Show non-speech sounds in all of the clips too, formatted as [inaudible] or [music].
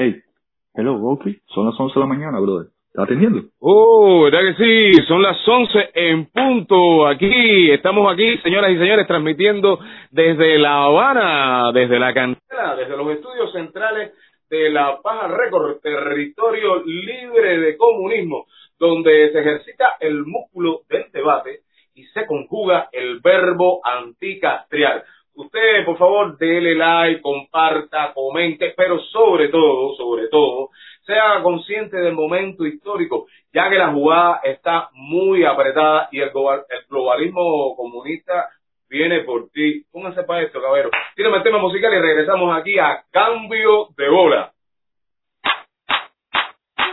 Hey, hello, Oakley. Son las 11 de la mañana, brother. ¿Estás atendiendo? Oh, ¿verdad que sí? Son las 11 en punto. Aquí, estamos aquí, señoras y señores, transmitiendo desde La Habana, desde la cantera, desde los estudios centrales de La Paja Record, territorio libre de comunismo, donde se ejercita el músculo del debate y se conjuga el verbo anticastrial. Usted, por favor, dele like, comparta, comente, pero sobre todo, sobre todo, sea consciente del momento histórico, ya que la jugada está muy apretada y el, globalismo comunista viene por ti. Pónganse para esto, caballero. Tírame el tema musical y regresamos aquí a Cambio de Bola.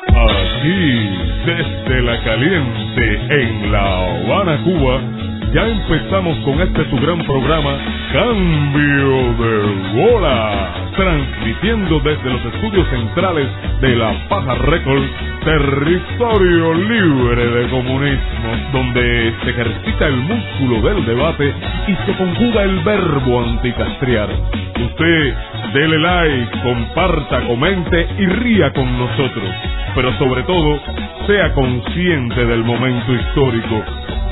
Aquí, desde la caliente, en La Habana, Cuba, ya empezamos con este su gran programa, Cambio de Bola, transmitiendo desde los estudios centrales de La Paja Records, territorio libre de comunismo, donde se ejercita el músculo del debate y se conjuga el verbo anticastriar. Usted, dele like, comparta, comente y ría con nosotros, pero sobre todo, sea consciente del momento histórico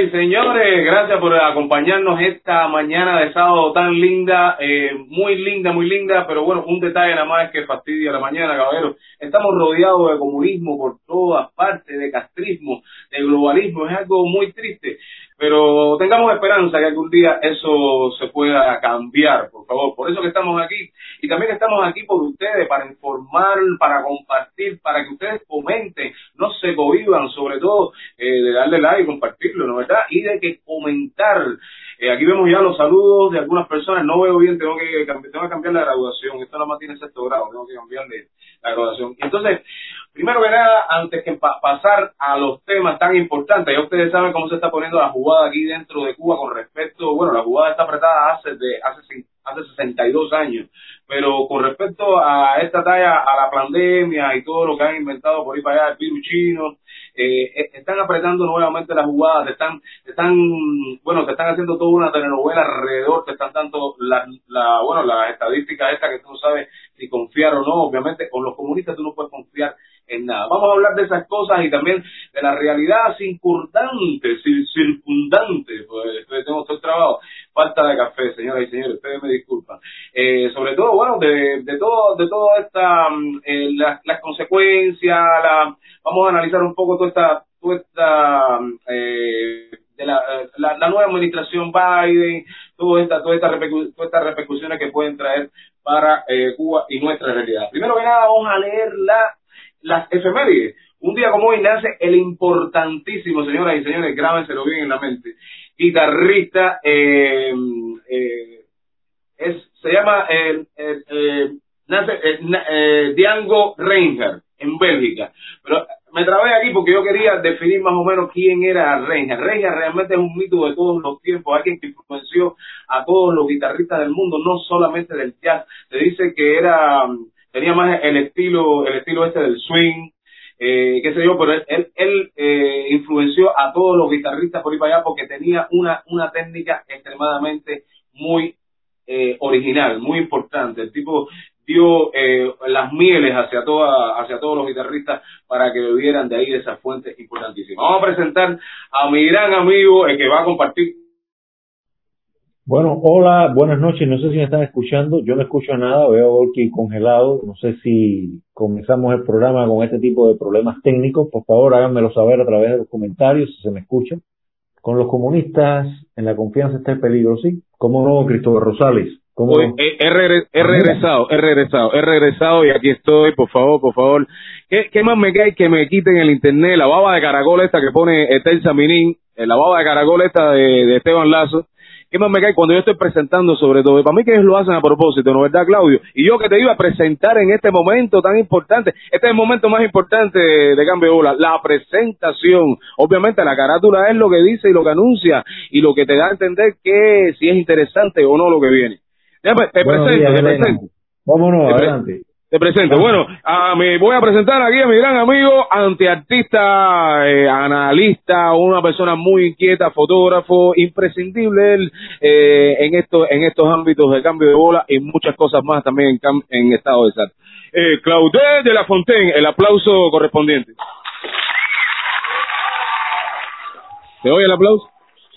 y señores, gracias por acompañarnos esta mañana de sábado tan linda, eh, muy linda, muy linda, pero bueno, un detalle nada más que fastidia la mañana, caballero. Estamos rodeados de comunismo por todas partes, de castrismo, de globalismo, es algo muy triste. Pero tengamos esperanza que algún día eso se pueda cambiar, por favor. Por eso que estamos aquí. Y también estamos aquí por ustedes, para informar, para compartir, para que ustedes comenten, no se cohiban, sobre todo eh, de darle like y compartirlo, ¿no verdad? Y de que comentar. Eh, aquí vemos ya los saludos de algunas personas. No veo bien, tengo que, tengo que cambiar la graduación. Esto nada más tiene sexto grado, tengo que cambiarle la graduación. Entonces, primero que nada, antes que pasar a los temas tan importantes, ya ustedes saben cómo se está poniendo la jugada aquí dentro de Cuba con respecto, bueno, la jugada está apretada hace de hace hace 62 años, pero con respecto a esta talla, a la pandemia y todo lo que han inventado por ahí para allá, el virus chino, eh, eh, están apretando nuevamente la jugada, te están, te están, bueno, te están haciendo toda una telenovela alrededor, te están dando la, la bueno, las estadísticas estas que tú no sabes si confiar o no, obviamente con los comunistas tú no puedes confiar en nada. Vamos a hablar de esas cosas y también de la realidad circundante, circundante, pues tengo todo el trabajo, falta de café, señoras y señores, ustedes me disculpan. Eh, sobre todo, bueno, de, de todo, de toda esta, mm, eh, las consecuencias, la, vamos a analizar un poco toda esta, toda esta, mm, eh, de la, la, nueva administración Biden, toda esta, toda esta todas estas repercusiones que pueden traer para eh, Cuba y nuestra realidad. Primero que nada, vamos a leer la las efemérides. Un día como hoy nace el importantísimo, señoras y señores, grábenselo bien en la mente, guitarrista, eh, eh, es, se llama, eh, eh nace eh, Diango Reinhardt, en Bélgica. Pero me trabé aquí porque yo quería definir más o menos quién era Reinhardt. Reinhardt realmente es un mito de todos los tiempos, alguien que influenció a todos los guitarristas del mundo, no solamente del jazz. Se dice que era tenía más el estilo, el estilo este del swing, eh, qué sé yo, pero él, él, eh, influenció a todos los guitarristas por ahí para allá porque tenía una, una técnica extremadamente muy eh, original, muy importante. El tipo dio eh, las mieles hacia toda, hacia todos los guitarristas para que bebieran de ahí de esa fuente importantísima. Vamos a presentar a mi gran amigo, el que va a compartir Bueno, hola, buenas noches. No sé si me están escuchando. Yo no escucho nada. Veo a Volky congelado. No sé si comenzamos el programa con este tipo de problemas técnicos. Por favor, háganmelo saber a través de los comentarios si se me escucha. Con los comunistas, en la confianza está el peligro, ¿sí? ¿Cómo no, Cristóbal Rosales? ¿Cómo no? he, he regre- he regresado, he regresado, he regresado y aquí estoy, por favor, por favor. ¿Qué, qué más me cae que me quiten el internet? La baba de caracol esta que pone Etel Saminín, eh, la baba de caracol esta de, de Esteban Lazo. ¿Qué más me cae cuando yo estoy presentando sobre todo? Para mí que ellos lo hacen a propósito, ¿no verdad, Claudio? Y yo que te iba a presentar en este momento tan importante, este es el momento más importante de, Cambio de Bola, la presentación. Obviamente la carátula es lo que dice y lo que anuncia y lo que te da a entender que si es interesante o no lo que viene. Ya, pues, te presento, te presento. Vámonos, Te adelante. Te presento. Bueno, a mi, voy a presentar aquí a mi gran amigo, antiartista, eh, analista, una persona muy inquieta, fotógrafo, imprescindible él eh, en, esto, en estos ámbitos de cambio de bola y muchas cosas más también en, cam- en estado de sal. Eh, Claudel de la Fontaine, el aplauso correspondiente. ¿Te oye el aplauso?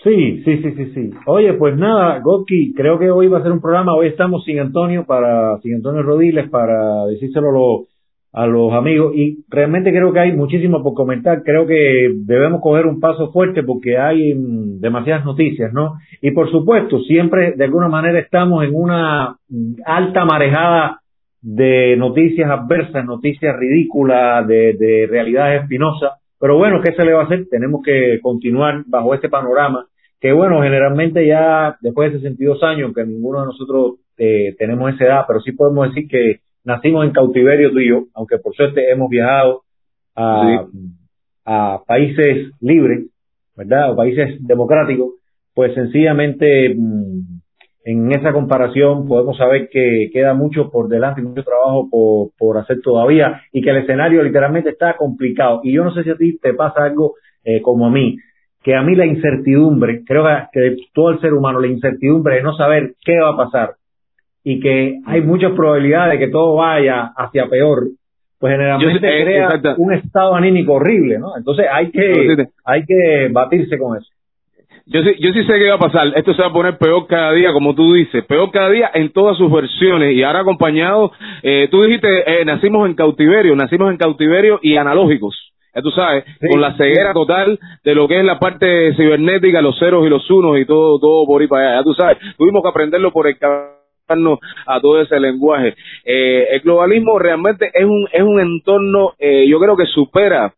Sí, sí, sí, sí, sí. Oye, pues nada, Goki, creo que hoy va a ser un programa, hoy estamos sin Antonio para, sin Antonio Rodiles para decírselo a los, a los amigos y realmente creo que hay muchísimo por comentar, creo que debemos coger un paso fuerte porque hay demasiadas noticias, ¿no? Y por supuesto, siempre de alguna manera estamos en una alta marejada de noticias adversas, noticias ridículas, de, de realidades espinosas, pero bueno, ¿qué se le va a hacer? Tenemos que continuar bajo este panorama que bueno, generalmente ya después de 62 años, que ninguno de nosotros eh, tenemos esa edad, pero sí podemos decir que nacimos en cautiverio tú y yo, aunque por suerte hemos viajado a, a países libres, ¿verdad? O países democráticos, pues sencillamente mm, en esa comparación podemos saber que queda mucho por delante y mucho trabajo por, por hacer todavía y que el escenario literalmente está complicado. Y yo no sé si a ti te pasa algo eh, como a mí, que a mí la incertidumbre, creo que, que todo el ser humano, la incertidumbre de no saber qué va a pasar y que hay muchas probabilidades de que todo vaya hacia peor, pues generalmente sé, eh, crea exacto. un estado anímico horrible, ¿no? Entonces hay que, hay que batirse con eso. Yo sí, yo sí sé qué va a pasar. Esto se va a poner peor cada día, como tú dices. Peor cada día en todas sus versiones. Y ahora acompañado, eh, tú dijiste, eh, nacimos en cautiverio, nacimos en cautiverio y analógicos. Ya tú sabes, Sí, con la ceguera total de lo que es la parte cibernética, los ceros y los unos y todo, todo por ahí para allá. Ya tú sabes, tuvimos que aprenderlo por el a todo ese lenguaje. Eh, el globalismo realmente es un, es un entorno, eh, yo creo que supera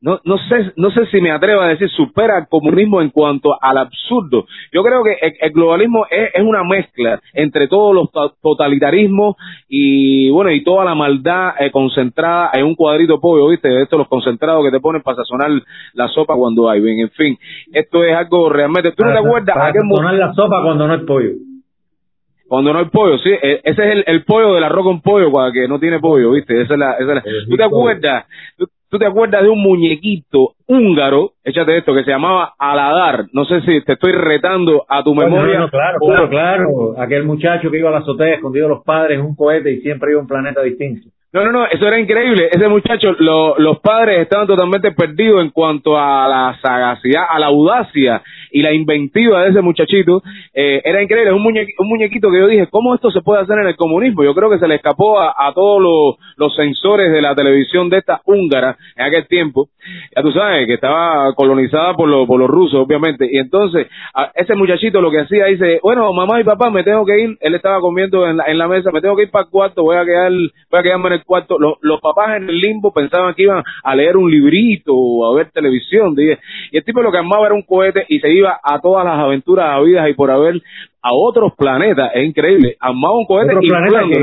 no, no sé, no sé si me atrevo a decir supera al comunismo en cuanto al absurdo. Yo creo que el, el globalismo es, es una mezcla entre todos los to- totalitarismos y bueno y toda la maldad eh, concentrada en un cuadrito pollo, viste, de estos los concentrados que te ponen para sazonar la sopa cuando hay, bien, en fin, esto es algo realmente. ¿Tú no te acuerdas para sazonar la sopa cuando no hay pollo. cuando no hay pollo, sí, e- ese es el, el pollo del arroz con pollo, que no tiene pollo, ¿viste? Esa es la, esa es la- El ¿Tú te acuerdas? ¿Tú, tú te acuerdas de un muñequito húngaro, échate esto, que se llamaba Aladar? No sé si te estoy retando a tu Bueno, memoria. no, claro, claro, claro. Aquel muchacho que iba a la azotea escondido de los padres en un cohete y siempre iba a un planeta distinto. No, no, no, eso era increíble. Ese muchacho, lo- los padres estaban totalmente perdidos en cuanto a la sagacidad, a la audacia y la inventiva de ese muchachito. Eh, era increíble, un, un muñequito que yo dije, ¿cómo esto se puede hacer en el comunismo? Yo creo que se le escapó a, a todos los, los sensores de la televisión de esta húngara en aquel tiempo. Ya tú sabes, que estaba colonizada por, los por los rusos, obviamente. Y entonces, a- ese muchachito lo que hacía, dice, bueno, mamá y papá, me tengo que ir. Él estaba comiendo en la, en la mesa, me tengo que ir para el cuarto, voy a quedar, voy a quedarme en el cuarto. Los, los papás en el limbo pensaban que iban a leer un librito o a ver televisión. dije. Y el tipo lo que armaba era un cohete y se iba a todas las aventuras habidas y por haber a otros planetas. Es increíble. Armaba un cohete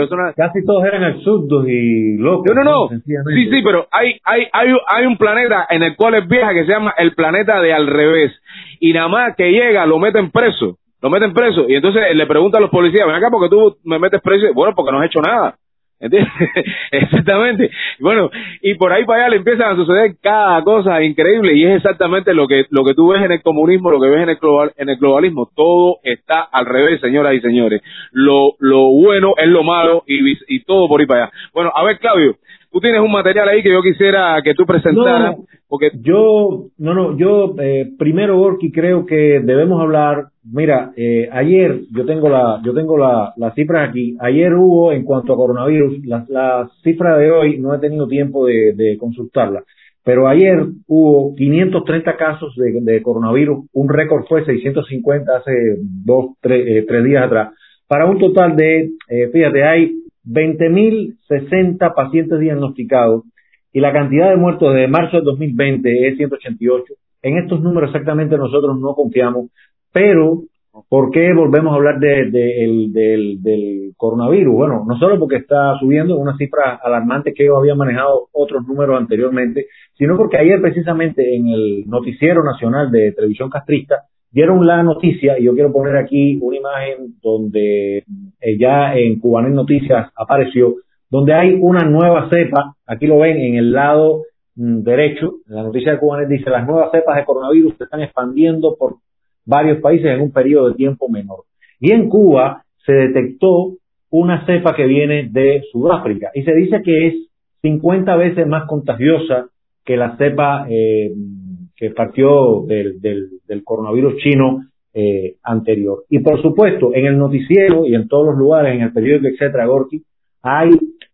Es una- casi todos eran absurdos y locos. no, no, no. Sí, sí, pero hay, hay, hay, hay un planeta en el cual es vieja que se llama el planeta de al revés. Y nada más que llega, lo meten preso. Lo meten preso. Y entonces le pregunta a los policías, ven acá porque tú me metes preso. Bueno, porque no has hecho nada. ¿Entiendes? [laughs] exactamente. Bueno, y por ahí para allá le empiezan a suceder cada cosa increíble y es exactamente lo que lo que tú ves en el comunismo, lo que ves en el global, en el globalismo, todo está al revés, señoras y señores. Lo lo bueno es lo malo y, y todo por ahí para allá. Bueno, a ver, Claudio, tú tienes un material ahí que yo quisiera que tú presentaras, No, porque Yo, no, no, yo eh, primero, Gorky, creo que debemos hablar. Mira, eh, ayer yo tengo la, yo tengo la, las cifras aquí. Ayer hubo, en cuanto a coronavirus, las la cifra de hoy no he tenido tiempo de, de consultarla, pero ayer hubo 530 casos de, de coronavirus. Un récord fue 650 hace dos, tres, eh, tres días atrás, para un total de, eh, fíjate, hay 20.060 pacientes diagnosticados y la cantidad de muertos de marzo del 2020 es 188. En estos números exactamente nosotros no confiamos, pero ¿por qué volvemos a hablar de, de- el- del, del coronavirus? Bueno, no solo porque está subiendo una cifra alarmante que ellos habían manejado otros números anteriormente, sino porque ayer precisamente en el noticiero nacional de televisión castrista dieron la noticia, y yo quiero poner aquí una imagen donde eh, ya en Cubanet Noticias apareció, donde hay una nueva cepa, aquí lo ven en el lado mm, derecho, la noticia de Cubanet dice, las nuevas cepas de coronavirus se están expandiendo por varios países en un periodo de tiempo menor. Y en Cuba se detectó una cepa que viene de Sudáfrica y se dice que es 50 veces más contagiosa que la cepa eh, que partió del, del, del coronavirus chino eh, anterior. Y por supuesto, en el noticiero y en todos los lugares, en el periódico, etcétera, Gorky, hay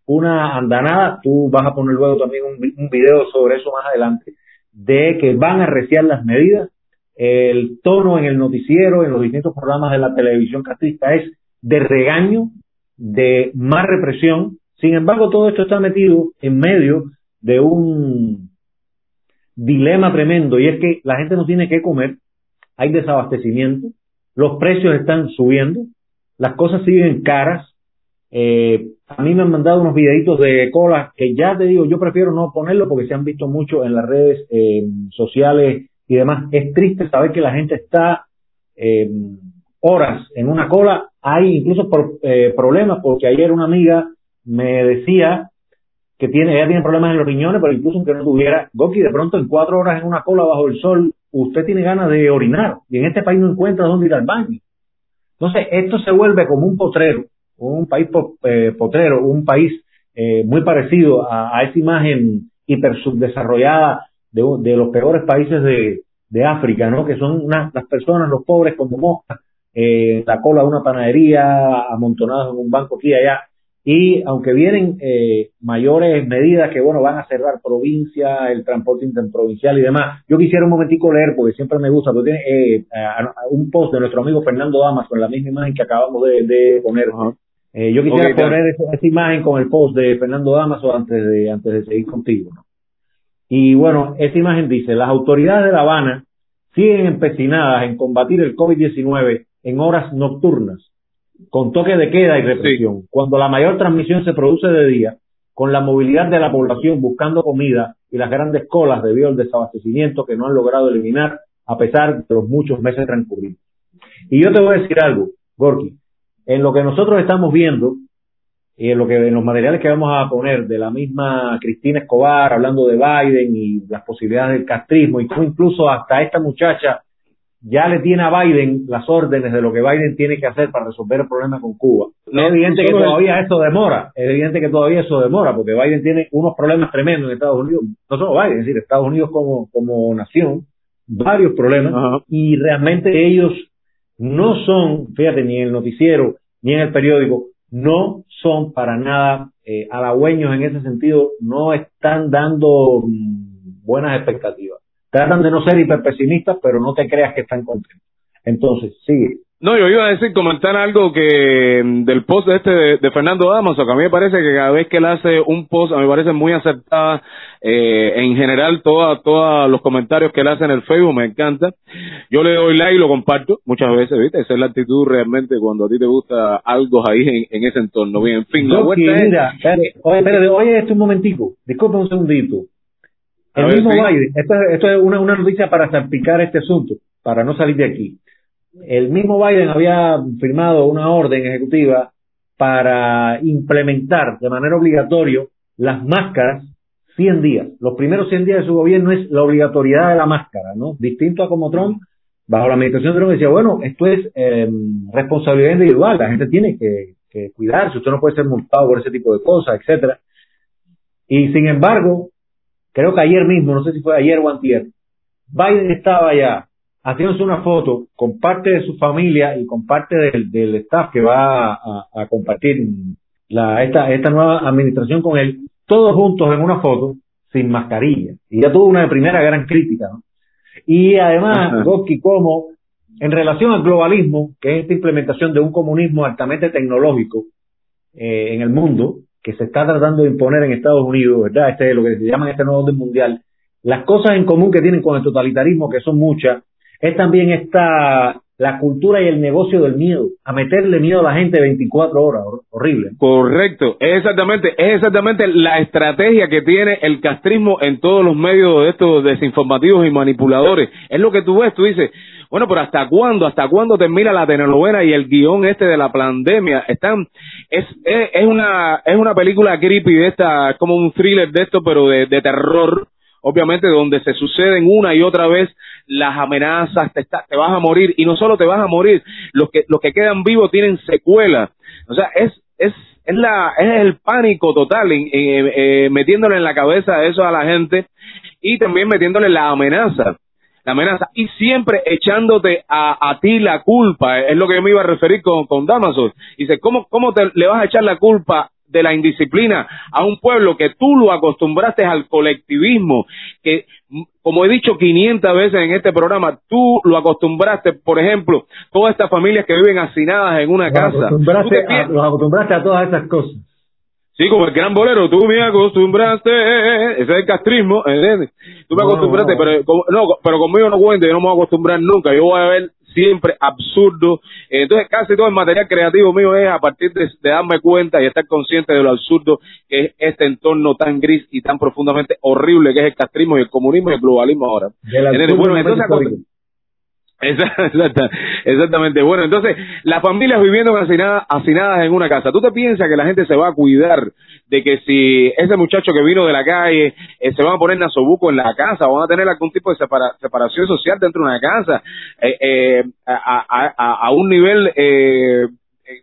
una andanada, tú vas a poner luego también un, un video sobre eso más adelante, de que van a reciar las medidas. El tono en el noticiero, en los distintos programas de la televisión castrista es de regaño, de más represión. Sin embargo, todo esto está metido en medio de un dilema tremendo y es que la gente no tiene que comer, hay desabastecimiento, los precios están subiendo, las cosas siguen caras. Eh, a mí me han mandado unos videitos de cola que ya te digo, yo prefiero no ponerlo porque se han visto mucho en las redes eh, sociales y demás. Es triste saber que la gente está eh, horas en una cola. Hay incluso por, eh, problemas porque ayer una amiga me decía que tiene, ella tiene problemas en los riñones, pero incluso aunque no tuviera, Goki, de pronto en cuatro horas en una cola bajo el sol, usted tiene ganas de orinar y en este país no encuentra dónde ir al baño. Entonces, esto se vuelve como un potrero, un país eh, potrero, un país eh, muy parecido a, a esa imagen hiper subdesarrollada de, de los peores países de, de África, ¿no? Que son una- las personas, los pobres como moscas, eh, la cola de una panadería, amontonados en un banco aquí y allá. Y aunque vienen eh, mayores medidas que, bueno, van a cerrar provincia, el transporte interprovincial y demás, yo quisiera un momentico leer, porque siempre me gusta, eh, a- a- un post de nuestro amigo Fernando Damas con la misma imagen que acabamos de, de poner. Eh, yo quisiera poner esa, esa imagen con el post de Fernando Damaso antes de, antes de seguir contigo. ¿no? Y bueno, esa imagen dice, las autoridades de La Habana siguen empecinadas en combatir el COVID-19 en horas nocturnas, con toque de queda y represión, cuando la mayor transmisión se produce de día, con la movilidad de la población buscando comida y las grandes colas debido al desabastecimiento que no han logrado eliminar a pesar de los muchos meses transcurridos. Y yo te voy a decir algo, Gorky, en lo que nosotros estamos viendo y en lo que en los materiales que vamos a poner de la misma Cristina Escobar hablando de Biden y las posibilidades del castrismo y cómo incluso hasta esta muchacha ya le tiene a Biden las órdenes de lo que Biden tiene que hacer para resolver el problema con Cuba. No, es evidente que todavía eso demora, es evidente que todavía eso demora, porque Biden tiene unos problemas tremendos en Estados Unidos, no solo Biden, es decir, Estados Unidos como, como nación, varios problemas, Ajá. y realmente ellos no son, fíjate, ni en el noticiero, ni en el periódico, no son para nada eh, halagüeños en ese sentido, no están dando mm, buenas expectativas. Tratan de no ser hiperpesimistas, pero no te creas que están contentos. Entonces, sigue. No, yo iba a decir, comentar algo que mm, del post este de, de Fernando Damaso, que a mí me parece que cada vez que él hace un post, a mí me parece muy acertada, eh, en general, toda, todos los comentarios que él hace en el Facebook, me encanta. Yo le doy like y lo comparto muchas veces, ¿viste? Esa es la actitud realmente cuando a ti te gusta algo ahí en, en ese entorno. Bien, en fin, la Doki, vuelta es... oye, espérate, oye esto un momentico, disculpa un segundito. El ver, mismo sí. Biden, esto, es- esto es una, una noticia para salpicar este asunto, para no salir de aquí. El mismo Biden había firmado una orden ejecutiva para implementar de manera obligatoria las máscaras 100 días. Los primeros 100 días de su gobierno es la obligatoriedad de la máscara, ¿no? Distinto a como Trump, bajo la administración de Trump decía, bueno, esto es eh, responsabilidad individual, la gente tiene que, que cuidarse, usted no puede ser multado por ese tipo de cosas, etcétera. Y sin embargo, creo que ayer mismo, no sé si fue ayer o antier, Biden estaba allá haciéndose una foto con parte de su familia y con parte del, del staff que va a, a compartir la, esta, esta nueva administración con él, todos juntos en una foto, sin mascarilla. Y ya tuvo una primera gran crítica. ¿no? Y además, Goski, como en relación al globalismo, que es esta implementación de un comunismo altamente tecnológico eh, en el mundo, que se está tratando de imponer en Estados Unidos, ¿verdad? Este lo que se llama este nuevo orden mundial. Las cosas en común que tienen con el totalitarismo, que son muchas, es también esta la cultura y el negocio del miedo, a meterle miedo a la gente 24 horas, horrible. Correcto, es exactamente, es exactamente la estrategia que tiene el castrismo en todos los medios de estos desinformativos y manipuladores. Es lo que tú ves, tú dices, bueno, pero ¿hasta cuándo? ¿Hasta cuándo termina la telenovela y el guion este de la pandemia? Están, es, es, es una, es una película creepy de esta, como un thriller de esto, pero de, de terror, obviamente donde se suceden una y otra vez las amenazas, te, está, te vas a morir y no solo te vas a morir, los que los que quedan vivos tienen secuelas. O sea, es es es la es el pánico total eh, eh, metiéndole en la cabeza eso a la gente y también metiéndole la amenaza la amenaza y siempre echándote a, a ti la culpa es lo que yo me iba a referir con, con Damaso dice cómo cómo te le vas a echar la culpa de la indisciplina a un pueblo que tú lo acostumbraste al colectivismo, que como he dicho 500 veces en este programa, tú lo acostumbraste, por ejemplo, todas estas familias que viven hacinadas en una los casa. Acostumbraste a, los acostumbraste a todas esas cosas. Sí, como el gran bolero, tú me acostumbraste, ese es el castrismo, ¿entiendes? Tú me No, acostumbraste, no. pero, como- no, pero conmigo no cuento, yo no me voy a acostumbrar nunca, yo voy a ver siempre absurdo. Entonces, casi todo el material creativo mío es a partir de, de darme cuenta y estar consciente de lo absurdo que es este entorno tan gris y tan profundamente horrible que es el castrismo y el comunismo y el globalismo ahora. Absurdo Bueno, entonces. Exacta- [laughs] exacta- exactamente. Bueno, entonces, las familias viviendo hacinadas, en una casa. ¿Tú te piensas que la gente se va a cuidar de que si ese muchacho que vino de la calle eh, se van a poner nasobuco en la casa o van a tener algún tipo de separa- separación social dentro de una casa eh, eh, a, a- un nivel eh,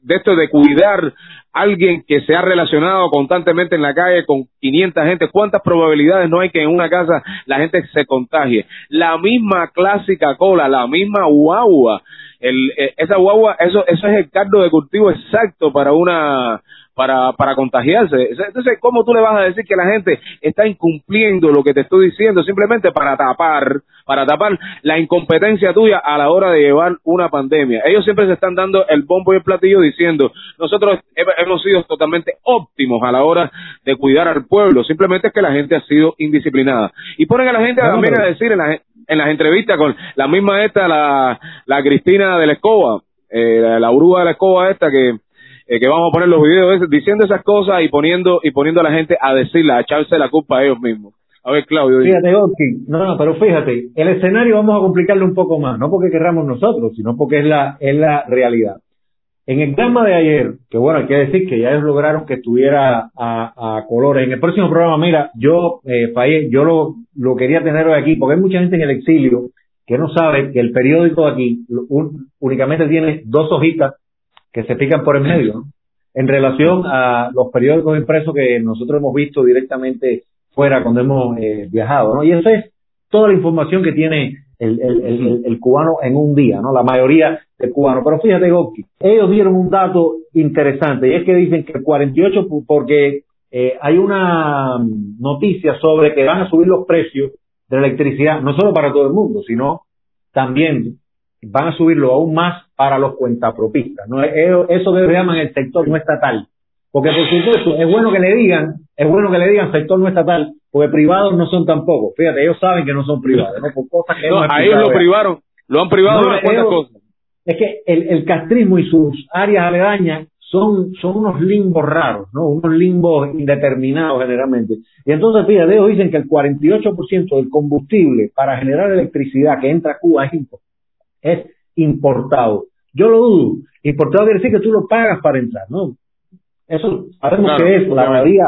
de esto de cuidar alguien que se ha relacionado constantemente en la calle con 500 gente, ¿cuántas probabilidades no hay que en una casa la gente se contagie? La misma clásica cola, la misma guagua, el, eh, esa guagua, eso, eso es el caldo de cultivo exacto para una para, para contagiarse. Entonces, ¿cómo tú le vas a decir que la gente está incumpliendo lo que te estoy diciendo simplemente para tapar, para tapar la incompetencia tuya a la hora de llevar una pandemia? Ellos siempre se están dando el bombo y el platillo diciendo, nosotros he- hemos sido totalmente óptimos a la hora de cuidar al pueblo, simplemente es que la gente ha sido indisciplinada. Y ponen a la gente No, también a decir en, la- en las entrevistas con la misma esta, la, la Cristina de la Escoba, eh, la, la de la Escoba esta que eh, que vamos a poner los videos diciendo esas cosas y poniendo y poniendo a la gente a decirla, a echarse la culpa a ellos mismos. A ver, Claudio. Fíjate, Oski, no, no, pero fíjate, el escenario vamos a complicarlo un poco más, no porque querramos nosotros, sino porque es la, es la realidad. En el drama de ayer, que bueno, hay que decir que ya ellos lograron que estuviera a, a colores. En el próximo programa, mira, yo, eh, yo lo, lo quería tener hoy aquí, porque hay mucha gente en el exilio que no sabe que el periódico de aquí un- únicamente tiene dos hojitas que se pican por el medio, en relación a los periódicos impresos que nosotros hemos visto directamente fuera cuando hemos eh, viajado, ¿no? Y esa es toda la información que tiene el, el, el, el- cubano en un día, ¿no? La mayoría de cubanos. Pero fíjate, Goki, ellos dieron un dato interesante y es que dicen que el 48, pu- porque eh, hay una noticia sobre que van a subir los precios de la electricidad, no solo para todo el mundo, sino también van a subirlo aún más para los cuentapropistas. ¿no? Eso ellos llaman el sector no estatal. Porque por supuesto, es bueno que le digan, es bueno que le digan sector no estatal, porque privados no son tampoco. Fíjate, ellos saben que no son privados, ¿no? Por cosas que No, hemos a ellos lo privaron, lo han privado No, de ellos- cosas. Es que el, el castrismo y sus áreas aledañas son, son unos limbos raros, ¿no? Unos limbos indeterminados generalmente. Y entonces, fíjate, ellos dicen que el 48% del combustible para generar electricidad que entra a Cuba es, es importado. Yo lo dudo. Importado quiere decir que tú lo pagas para entrar, ¿no? Eso sabemos Claro, que es la mayoría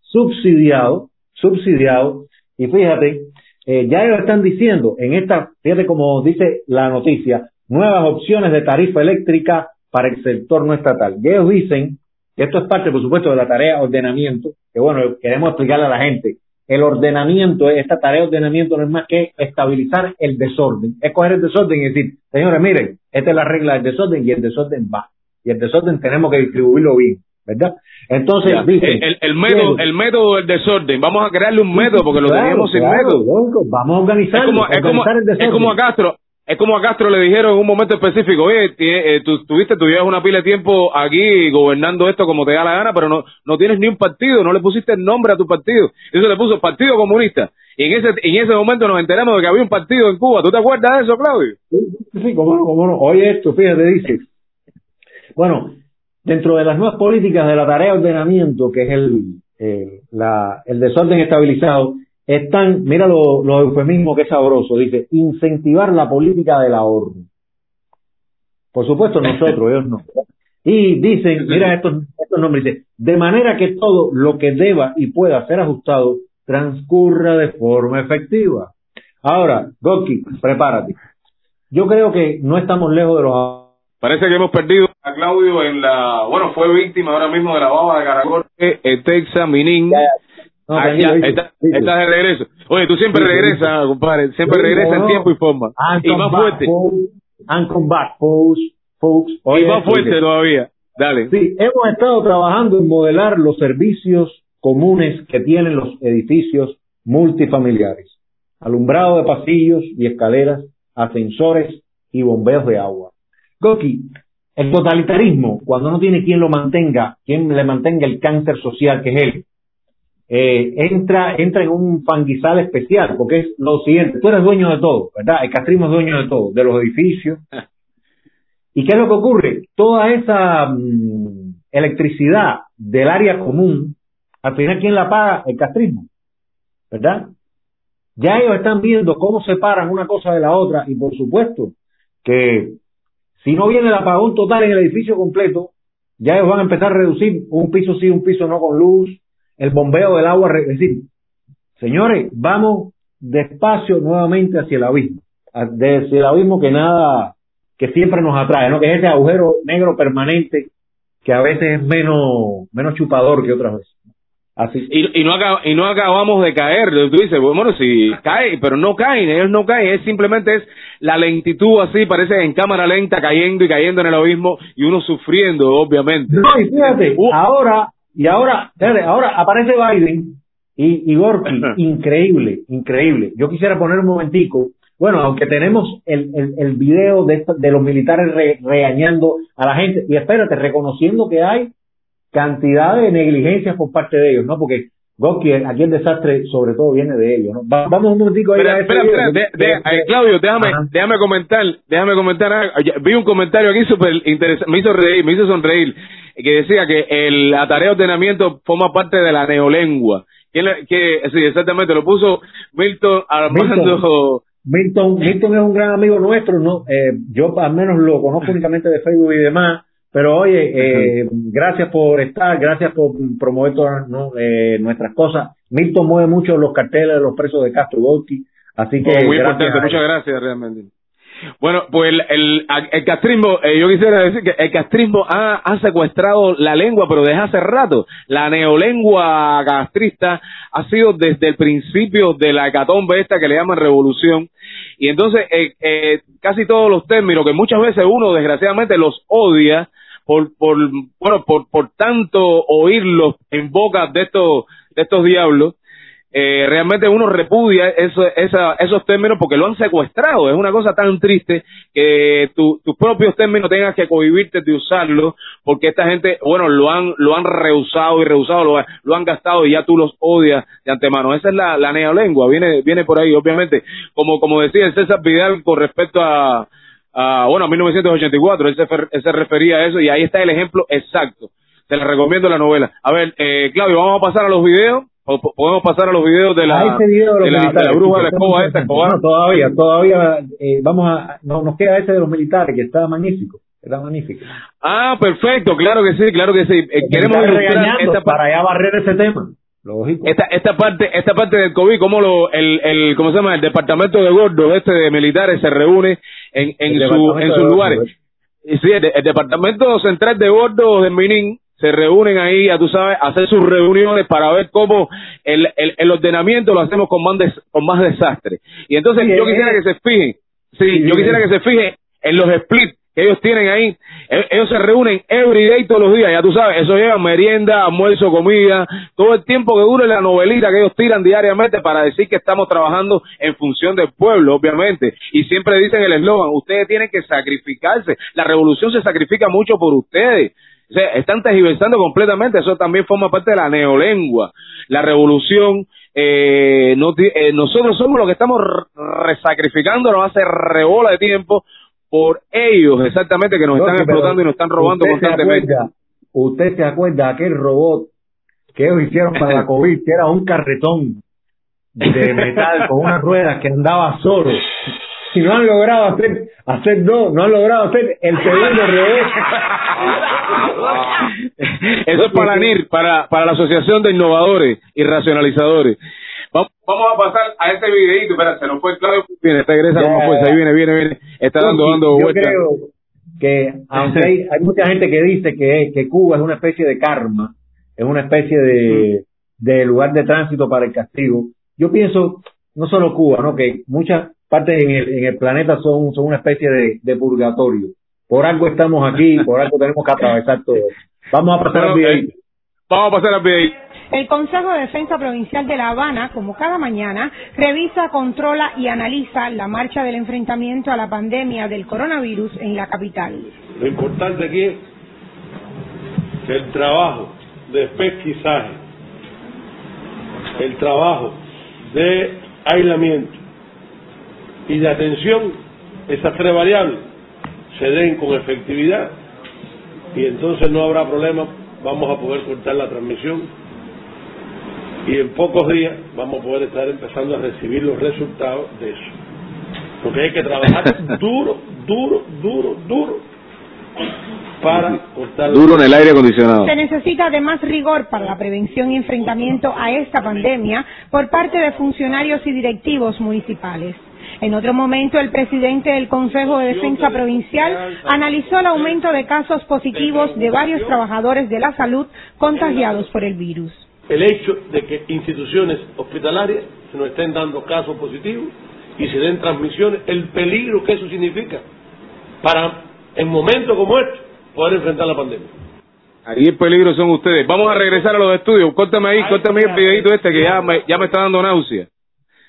subsidiado, subsidiado. Y fíjate, eh, ya ellos están diciendo en esta, fíjate como dice la noticia, nuevas opciones de tarifa eléctrica para el sector no estatal. Y ellos dicen Esto es parte, por supuesto, de la tarea de ordenamiento, que bueno, queremos explicarle a la gente. El ordenamiento, esta tarea de ordenamiento no es más que estabilizar el desorden. Es coger el desorden y decir, señores, miren, esta es la regla del desorden y el desorden va. Y el desorden tenemos que distribuirlo bien, ¿verdad? Entonces, Ya, dicen, el, el método, el método del desorden. Vamos a crearle un método porque lo Claro, teníamos sin claro, método. vamos a Es organizar, es como, el desorden. es como a Castro, es como a Castro le dijeron en un momento específico, oye, eh, tú tuviste, tú una pila de tiempo aquí gobernando esto como te da la gana, pero no, no tienes ni un partido, no le pusiste el nombre a tu partido. Eso le puso Partido Comunista. Y en ese, en ese momento nos enteramos de que había un partido en Cuba. ¿Tú te acuerdas de eso, Claudio? Sí, sí, cómo no, cómo no. Oye esto, fíjate, dice. Bueno, dentro de las nuevas políticas de la tarea de ordenamiento, que es el, eh, la, el desorden estabilizado, están, mira lo, lo eufemismo que es sabroso, dice, incentivar la política del ahorro. Por supuesto nosotros, ellos no. Y dicen, mira estos, estos nombres, dice, de manera que todo lo que deba y pueda ser ajustado transcurra de forma efectiva. Ahora, Goki, prepárate. Yo creo que no estamos lejos de los Parece que hemos perdido a Claudio en la, bueno, fue víctima ahora mismo de la baba de caracol, Texas, Minin. No, Ah, ya, está, estás de regreso. Oye, tú siempre regresas, compadre. Siempre regresas en tiempo y forma. And Y más back, fuerte. And come back, folks. folks. Y más fuerte todavía. Dale. Sí, hemos estado trabajando en modelar los servicios comunes que tienen los edificios multifamiliares. Alumbrado de pasillos y escaleras, ascensores y bombeos de agua. Goki, el totalitarismo, cuando no tiene quien lo mantenga, quien le mantenga el cáncer social que es él, eh, entra, entra en un fanguizal especial, porque es lo siguiente, tú eres dueño de todo, ¿verdad? El castrismo es dueño de todo, de los edificios. [laughs] ¿Y qué es lo que ocurre? Toda esa mm, electricidad del área común, al final, ¿quién la paga? El castrismo, ¿verdad? Ya ellos están viendo cómo separan una cosa de la otra y por supuesto que si no viene el apagón total en el edificio completo, ya ellos van a empezar a reducir un piso sí, un piso no con luz, el bombeo del agua, es decir, señores, vamos despacio nuevamente hacia el abismo, a- de- hacia el abismo que nada, que siempre nos atrae, ¿no? Que es ese agujero negro permanente que a veces es menos, menos chupador que otras veces. Así. Y, y, no y no acabamos de caer. Tú dices, bueno, si cae, pero no caen, ellos no caen, es simplemente es la lentitud así, parece en cámara lenta, cayendo y cayendo en el abismo y uno sufriendo, obviamente. No, y fíjate, Uh. ahora, y ahora, ahora aparece Biden y, y Gorky, increíble, increíble. Yo quisiera poner un momentico, bueno, aunque tenemos el, el, el video de, de los militares re- regañando a la gente, y espérate, reconociendo que hay cantidad de negligencias por parte de ellos, ¿no? Porque Gorky, aquí el desastre sobre todo viene de ellos, ¿no? Va- vamos un momentico ahí Espera, a espera, video. espera, de- de- eh, Claudio, déjame, Ajá. déjame comentar, déjame comentar. Ya- Vi un comentario aquí súper interesante, me hizo reír, me hizo sonreír, que decía que el, de ordenamiento forma parte de la neolengua. Que, sí, exactamente, lo puso Milton Armando. Milton, Milton es un gran amigo nuestro, no, eh, yo al menos lo conozco [laughs] únicamente de Facebook y demás, pero oye, eh, gracias por estar, gracias por promover todas ¿no? eh, nuestras cosas. Milton mueve mucho los carteles de los presos de Castro Golki, así que Oh, muy importante, muchas gracias realmente. Bueno, pues el, el, el castrismo, eh, yo quisiera decir que el castrismo ha, ha secuestrado la lengua, pero desde hace rato. La neolengua castrista ha sido desde el principio de la hecatombe esta que le llaman revolución. Y entonces, eh, eh, casi todos los términos que muchas veces uno desgraciadamente los odia por, por, bueno, por, por tanto oírlos en boca de estos, de estos diablos, eh, realmente uno repudia eso, esos términos porque lo han secuestrado. Es una cosa tan triste que tu- tus propios términos tengas que cohibirte de usarlos porque esta gente, bueno, lo han, lo han rehusado y rehusado, lo, lo han gastado y ya tú los odias de antemano. Esa es la, la neolengua, viene, viene por ahí, obviamente. Como, como decía César Vidal con respecto a, a bueno, a 1984, él se, él se refería a eso y ahí está el ejemplo exacto. Te la recomiendo la novela. A ver, eh, Claudio, vamos a pasar a los videos. O po- podemos pasar a los videos de la, video de de la, de la bruja de la escoba esta, interesante. escoba. No, todavía, todavía, eh, vamos a, no, nos queda ese de los militares que está magnífico, está magnífico. Ah, perfecto, claro que sí, claro que sí. Eh, queremos ilustrar esta, para ya barrer ese tema, lógico. esta, esta parte, esta parte del COVID, cómo lo, el, el, ¿cómo se llama? El departamento de gordos este de militares se reúne en, en su, en sus lugares. Y sí, el, el departamento central de gordos de Minin se reúnen ahí, ya tú sabes, a hacer sus reuniones para ver cómo el, el, el ordenamiento lo hacemos con más, des- con más desastre. Y entonces Sí, yo quisiera que se fijen, sí, sí, yo quisiera que se fijen en los splits ellos tienen ahí. E- Ellos se reúnen every day todos los días, ya tú sabes, eso lleva merienda, almuerzo, comida, todo el tiempo que dure la novelita que ellos tiran diariamente para decir que estamos trabajando en función del pueblo, obviamente. Y siempre dicen el eslogan, ustedes tienen que sacrificarse. La revolución se sacrifica mucho por ustedes. O sea, están tergiversando completamente, eso también forma parte de la neolengua. La revolución, eh, no eh, nosotros somos los que estamos re- resacrificándonos hace rebola de tiempo por ellos, exactamente, que nos están explotando y nos están robando usted se constantemente. acuerda- usted se acuerda de aquel robot que ellos hicieron para la [laughs] COVID, que era un carretón de metal con unas ruedas que andaba solo. Si no han logrado hacer, hacer dos, no han logrado hacer el segundo [laughs] robot. Eso es para NIR, para, para la Asociación de Innovadores y Racionalizadores. Vamos, vamos a pasar a este videito, espera, se nos fue Claudio. Viene, regresa Ya, con más fuerza, ahí viene, viene, viene. Está dando, dando Yo vueltas. creo que, aunque hay, hay mucha gente que dice que, que Cuba es una especie de karma, es una especie de, de lugar de tránsito para el castigo, yo pienso, no solo Cuba, ¿no? que muchas partes en el, en el planeta son, son una especie de, de purgatorio. Por algo estamos aquí, por algo tenemos que atravesar todo. Vamos a pasar al Bueno, videito. eh, vamos a pasar al videito. El Consejo de Defensa Provincial de La Habana, como cada mañana, revisa, controla y analiza la marcha del enfrentamiento a la pandemia del coronavirus en la capital. Lo importante aquí es que el trabajo de pesquisaje, el trabajo de aislamiento y de atención, esas tres variables, se den con efectividad y entonces no habrá problema, vamos a poder cortar la transmisión y en pocos días vamos a poder estar empezando a recibir los resultados de eso. Porque hay que trabajar [laughs] duro, duro, duro, duro para cortar Duro en el aire acondicionado. Se necesita de más rigor para la prevención y enfrentamiento a esta pandemia por parte de funcionarios y directivos municipales. En otro momento, el presidente del Consejo de Defensa Provincial analizó el aumento de casos positivos de varios trabajadores de la salud contagiados por el virus. El hecho de que instituciones hospitalarias se nos estén dando casos positivos y se den transmisiones, el peligro que eso significa para, en momentos como este, poder enfrentar la pandemia. Ahí el peligro son ustedes. Vamos a regresar a los estudios. Córtame ahí, córtame ahí el videito este que ya me, ya me está dando náusea.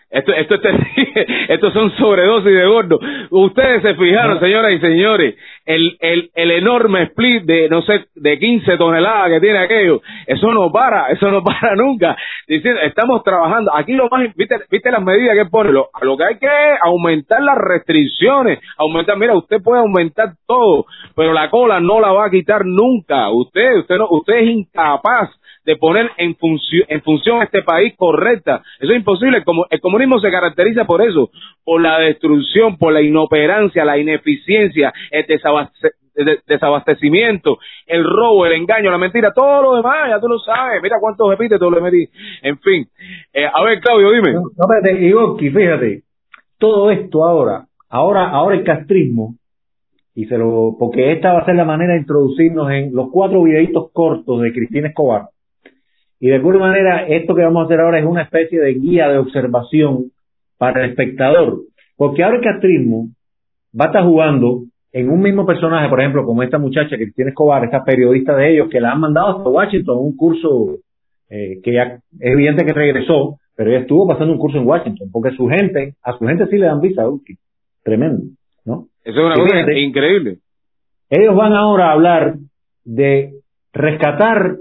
Esto, esto. [laughs] Estos son sobredosis de gordo. Ustedes se fijaron, señoras y señores, el, el, el enorme split de, no sé, de 15 toneladas que tiene aquello. Eso no para, eso no [laughs] para nunca. Diciendo, estamos trabajando. Aquí lo más, viste, viste las medidas que pone. Lo, lo que hay que es aumentar las restricciones. Aumentar, mira, usted puede aumentar todo, pero la cola no la va a quitar nunca. Usted, usted no, usted es incapaz de poner en función en función este país correcta. Eso es imposible. Como el comunismo se caracteriza por eso, por la destrucción, por la inoperancia, la ineficiencia, el desabaste- de- desabastecimiento, el robo, el engaño, la mentira, todo lo demás, ya tú lo sabes. Mira cuántos epítetos le metí. En fin. Eh, a ver, Claudio, dime. No, no, espérate, Igoki, fíjate, todo esto ahora, ahora, ahora el castrismo, y se lo, porque esta va a ser la manera de introducirnos en los cuatro videitos cortos de Cristina Escobar. Y de alguna manera, esto que vamos a hacer ahora es una especie de guía de observación para el espectador. Porque ahora el castrismo va a estar jugando en un mismo personaje, por ejemplo, como esta muchacha Cristina Escobar, esta periodista de ellos, que la han mandado hasta Washington, un curso eh, que ya es evidente que regresó, pero ella estuvo pasando un curso en Washington, porque su gente, a su gente sí le dan visa, tremendo, ¿no? Eso es una cosa increíble. Ellos van ahora a hablar de rescatar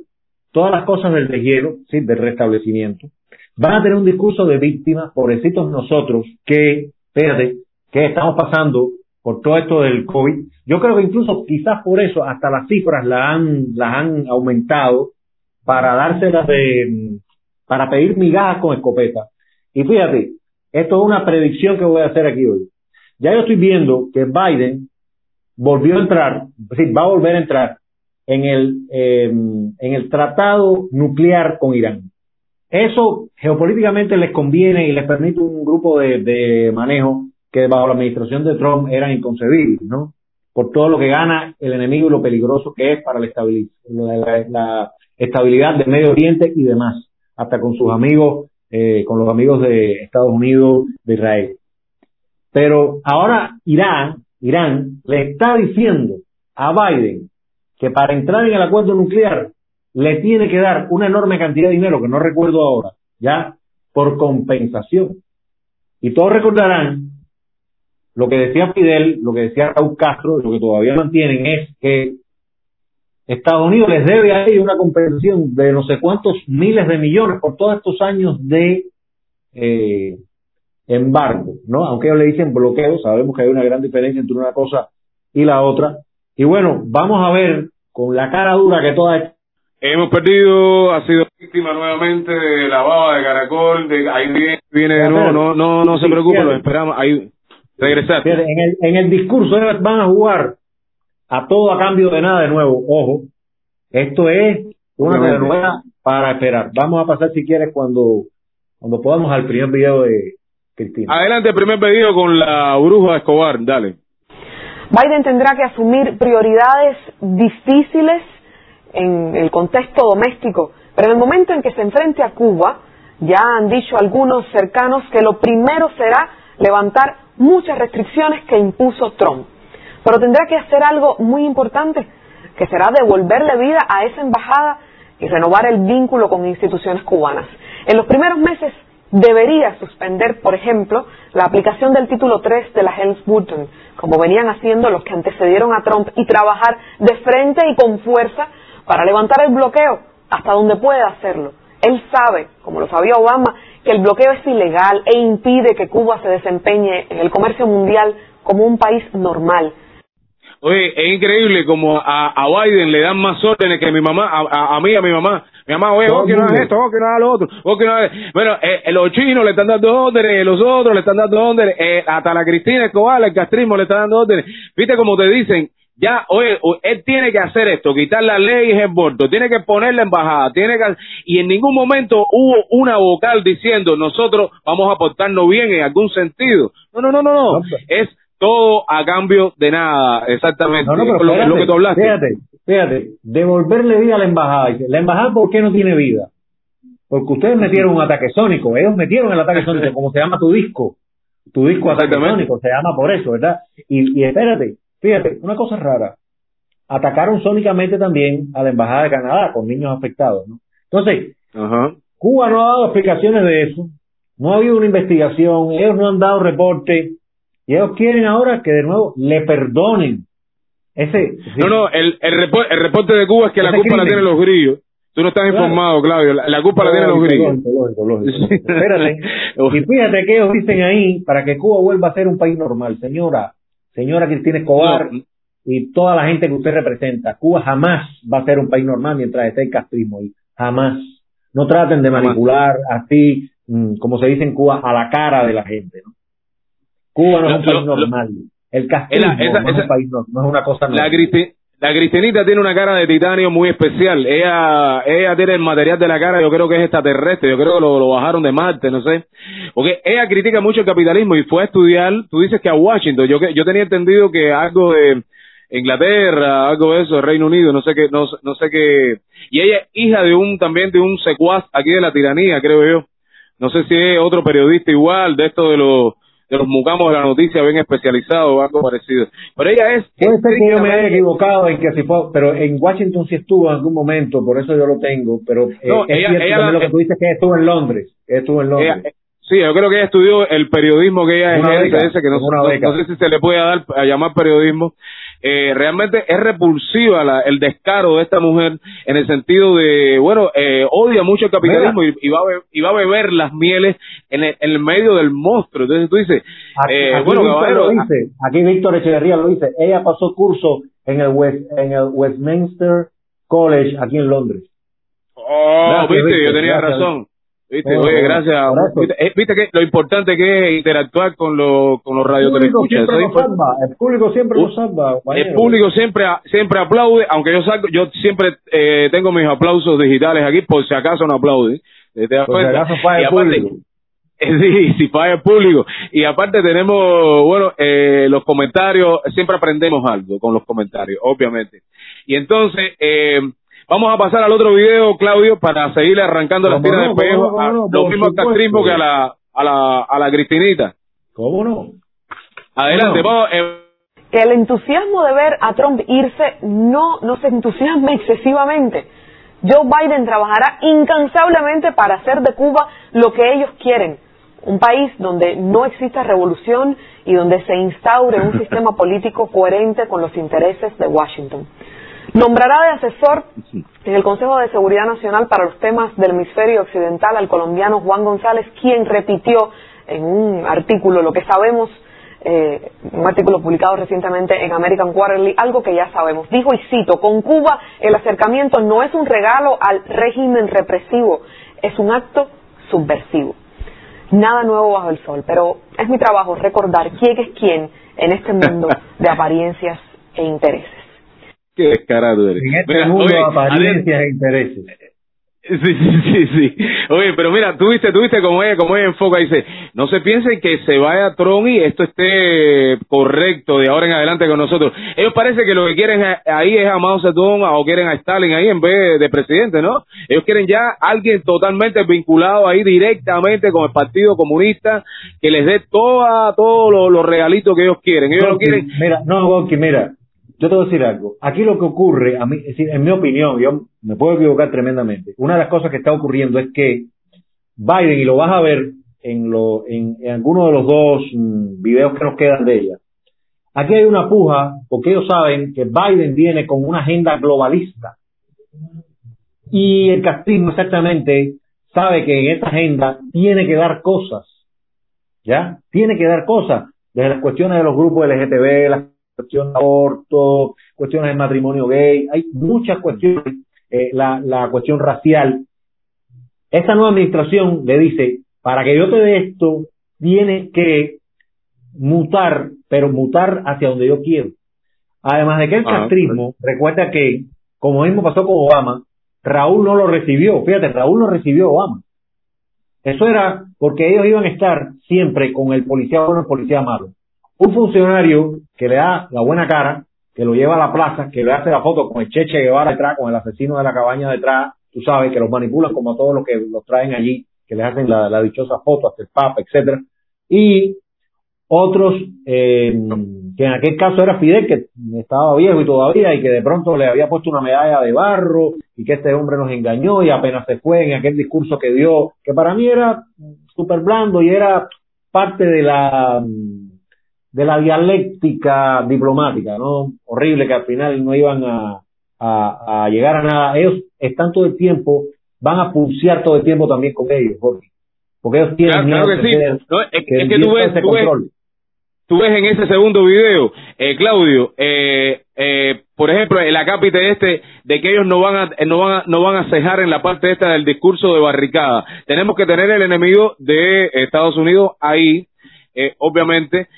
todas las cosas del deshielo, sí, del restablecimiento. Van a tener un discurso de víctimas, pobrecitos nosotros, que, espérate, que estamos pasando por todo esto del COVID. Yo creo que incluso quizás por eso hasta las cifras las han, las han aumentado para dárselas de, para pedir migajas con escopeta. Y fíjate, esto es una predicción que voy a hacer aquí hoy. Ya yo estoy viendo que Biden volvió a entrar, es va a volver a entrar en el, eh, en el tratado nuclear con Irán. Eso geopolíticamente les conviene y les permite un grupo de, de manejo que bajo la administración de Trump eran inconcebibles, ¿no? por todo lo que gana el enemigo y lo peligroso que es para la estabilidad, la, estabilidad del Medio Oriente y demás, hasta con sus amigos, eh, con los amigos de Estados Unidos, de Israel. Pero ahora Irán, Irán le está diciendo a Biden que para entrar en el acuerdo nuclear le tiene que dar una enorme cantidad de dinero, que no recuerdo ahora, ya, por compensación. Y todos recordarán lo que decía Fidel, lo que decía Raúl Castro, lo que todavía mantienen es que Estados Unidos les debe a ellos una compensación de no sé cuántos miles de millones por todos estos años de eh, embargo, ¿no? Aunque ellos le dicen bloqueo, sabemos que hay una gran diferencia entre una cosa y la otra. Y bueno, vamos a ver con la cara dura que toda Hemos perdido, ha sido víctima nuevamente de la baba de caracol, de ahí viene, viene de nuevo, no, no, no se preocupe, lo esperamos, ahí regresar. En el, en el discurso van a jugar a todo a cambio de nada de nuevo, ojo, esto es una telenovela para esperar. Vamos a pasar si quieres cuando, cuando podamos al primer video de Cristina. Adelante, primer pedido con la bruja Escobar, dale. Biden tendrá que asumir prioridades difíciles en el contexto doméstico, pero en el momento en que se enfrente a Cuba, ya han dicho algunos cercanos que lo primero será levantar muchas restricciones que impuso Trump. Pero tendrá que hacer algo muy importante, que será devolverle vida a esa embajada y renovar el vínculo con instituciones cubanas. En los primeros meses debería suspender, por ejemplo, la aplicación del título 3 de la Helms-Burton, como venían haciendo los que antecedieron a Trump, y trabajar de frente y con fuerza para levantar el bloqueo hasta donde pueda hacerlo. Él sabe, como lo sabía Obama, que el bloqueo es ilegal e impide que Cuba se desempeñe en el comercio mundial como un país normal. Oye, es increíble como a, a Biden le dan más órdenes que a mi mamá, a, a, mí, a mi mamá. Mi mamá, oye, vos que no hagas esto, vos que no hagas lo otro, vos que no hagas... Bueno, eh, los chinos le están dando órdenes, los otros le están dando órdenes, eh, hasta la Cristina Escobar, el castrismo le está dando órdenes. Viste como te dicen, ya, oye, él tiene que hacer esto, quitar la ley en aborto, tiene que poner la embajada, tiene que, y en ningún momento hubo una vocal diciendo nosotros vamos a portarnos bien en algún sentido. No, no, no, no, no, es todo a cambio de nada, exactamente. No, no, pero lo, que tú hablaste. Fíjate, fíjate, devolverle vida a la embajada. ¿La embajada por qué no tiene vida? Porque ustedes metieron un ataque sónico, ellos metieron el ataque sónico, como se llama tu disco. Tu disco ataque sónico, se llama por eso, ¿verdad? Y, y espérate, fíjate, una cosa rara. Atacaron sónicamente también a la embajada de Canadá con niños afectados, ¿no? Entonces, Ajá. Cuba no ha dado explicaciones de eso, no ha habido una investigación, ellos no han dado reporte, y ellos quieren ahora que de nuevo le perdonen ese... No, no, el, el, repo- el reporte de Cuba es que la culpa la tienen los grillos. Tú no estás Claro. informado, Claudio. La, la culpa la tienen los grillos. lógico, lógico, lógico. Espérate. [laughs] Y fíjate que ellos dicen ahí para que Cuba vuelva a ser un país normal. Señora, señora Cristina Escobar No. y toda la gente que usted representa, Cuba jamás va a ser un país normal mientras esté el castrismo ahí. Jamás. No traten de Jamás. manipular así, mm, como se dice en Cuba, a la cara de la gente. ¿no? Cuba no es un país lo- normal. El esa- no no, no es una cosa La. Cristi- la Cristinita tiene una cara de titanio muy especial. Ella ella tiene el material de la cara, yo creo que es extraterrestre, yo creo que lo, lo bajaron de Marte, no sé. Porque ella critica mucho el capitalismo y fue a estudiar, tú dices que a Washington, yo yo tenía entendido que algo de Inglaterra, algo de eso, Reino Unido, no sé qué, no, no sé qué. Y ella es hija de un, también de un secuaz aquí de la tiranía, creo yo. No sé si es otro periodista igual, de esto de los, de los mucamos de la noticia bien especializado o algo parecido. Pero ella es... Puede ser que yo me haya equivocado en que si fue, pero en Washington sí estuvo en algún momento, por eso yo lo tengo, pero eh, No, es ella- cierto ella la- lo que tú dices que estuvo en Londres, estuvo en Londres. Ella- sí, yo creo que ella estudió el periodismo que ella beca, ese que no, una no- no sé si se le puede dar a llamar periodismo. Eh, realmente es repulsiva la- el descaro de esta mujer en el sentido de, bueno, eh, odia mucho el capitalismo y, y va a y va a beber las mieles en el, en el medio del monstruo. Entonces tú dices, Aquí, eh, aquí bueno, Víctor lo dice, aquí Víctor Echeverría lo dice, ella pasó curso en el, West, en el Westminster College aquí en Londres. Oh, Gracias, viste, Víctor, yo tenía gracias, razón. Viste, oye, gracias. Viste, eh, viste que lo importante que es interactuar con, los con los El público radiotelescuchas. siempre Eso nos es import- salva, el público siempre nos salva. El público siempre siempre aplaude, aunque yo salgo, yo siempre eh, tengo mis aplausos digitales aquí, por si acaso no aplauden. ¿Te das Por si acaso y el aparte, público. [laughs] Sí, si paga el público. Y aparte tenemos, bueno, eh, los comentarios, siempre aprendemos algo con los comentarios, obviamente. Y entonces, eh, vamos a pasar al otro video, Claudio, para seguirle arrancando las ¿Cómo tiras no? de espejo, ¿Cómo no? a ¿Cómo no? lo Por mismo al supuesto. castrismo que a la, a la, a la Cristinita. ¿Cómo no? Adelante, vamos. eh, que el entusiasmo de ver a Trump irse no, no se entusiasme [laughs] excesivamente. Joe Biden trabajará incansablemente para hacer de Cuba lo que ellos quieren, un país donde no exista revolución y donde se instaure un [laughs] sistema político coherente con los intereses de Washington. Nombrará de asesor en el Consejo de Seguridad Nacional para los temas del hemisferio occidental al colombiano Juan González, quien repitió en un artículo lo que sabemos eh, un artículo publicado recientemente en American Quarterly, algo que ya sabemos. Dijo, y cito, con Cuba el acercamiento no es un regalo al régimen represivo, es un acto subversivo. Nada nuevo bajo el sol, pero es mi trabajo recordar quién es quién en este mundo [laughs] de apariencias e intereses. Qué descarado eres. En este Mira, mundo oye, apariencias e intereses. [laughs] Sí, sí, sí, sí. Oye, pero mira, tú viste, tú viste como ella, como ella enfoca, dice, no se piensen que se vaya Trump y esto esté correcto de ahora en adelante con nosotros. Ellos parece que lo que quieren ahí es a Mao Zedong o quieren a Stalin ahí en vez de presidente, ¿no? Ellos quieren ya alguien totalmente vinculado ahí directamente con el Partido Comunista que les dé toda, todos los los regalitos que ellos quieren. Ellos no Goki, quieren Mira, no, Goki, mira, yo te voy a decir algo. Aquí lo que ocurre, a mí, en mi opinión, yo me puedo equivocar tremendamente. Una de las cosas que está ocurriendo es que Biden, y lo vas a ver en, lo, en, en alguno de los dos mm, videos que nos quedan de ella, aquí hay una puja porque ellos saben que Biden viene con una agenda globalista. Y el castrismo exactamente sabe que en esa agenda tiene que dar cosas. ¿Ya? Tiene que dar cosas. Desde las cuestiones de los grupos LGTB, las cuestiones de aborto, cuestiones del matrimonio gay, hay muchas cuestiones, eh, la, la cuestión racial. Esta nueva administración le dice, para que yo te dé esto, tienes que mutar, pero mutar hacia donde yo quiero. Además de que el Ah, castrismo, recuerda que, como mismo pasó con Obama, Raúl no lo recibió. Fíjate, Raúl no recibió a Obama. Eso era porque ellos iban a estar siempre con el policía bueno y el policía malo. Un funcionario que le da la buena cara, que lo lleva a la plaza, que le hace la foto con el Cheche Guevara detrás, con el asesino de la cabaña detrás, tú sabes, que los manipulan como a todos los que los traen allí, que les hacen la, dichosa foto hasta el Papa, etcétera. Y otros, eh, que en aquel caso era Fidel, que estaba viejo y todavía, y que de pronto le había puesto una medalla de barro, y que este hombre nos engañó, y apenas se fue en aquel discurso que dio, que para mí era súper blando y era parte de la de la dialéctica diplomática, ¿no? Horrible que al final no iban a, a, a llegar a nada. Ellos están todo el tiempo, van a pulsear todo el tiempo también con ellos, Jorge. Porque ellos tienen Claro, claro que sí. No, es, que que tú ves, se tú ves, controle. tú ves en ese segundo video, eh, Claudio, eh, eh, por ejemplo, el acápite este de que ellos no van a no van a, no van a cejar en la parte esta del discurso de barricada. Tenemos que tener el enemigo de Estados Unidos ahí, eh, obviamente.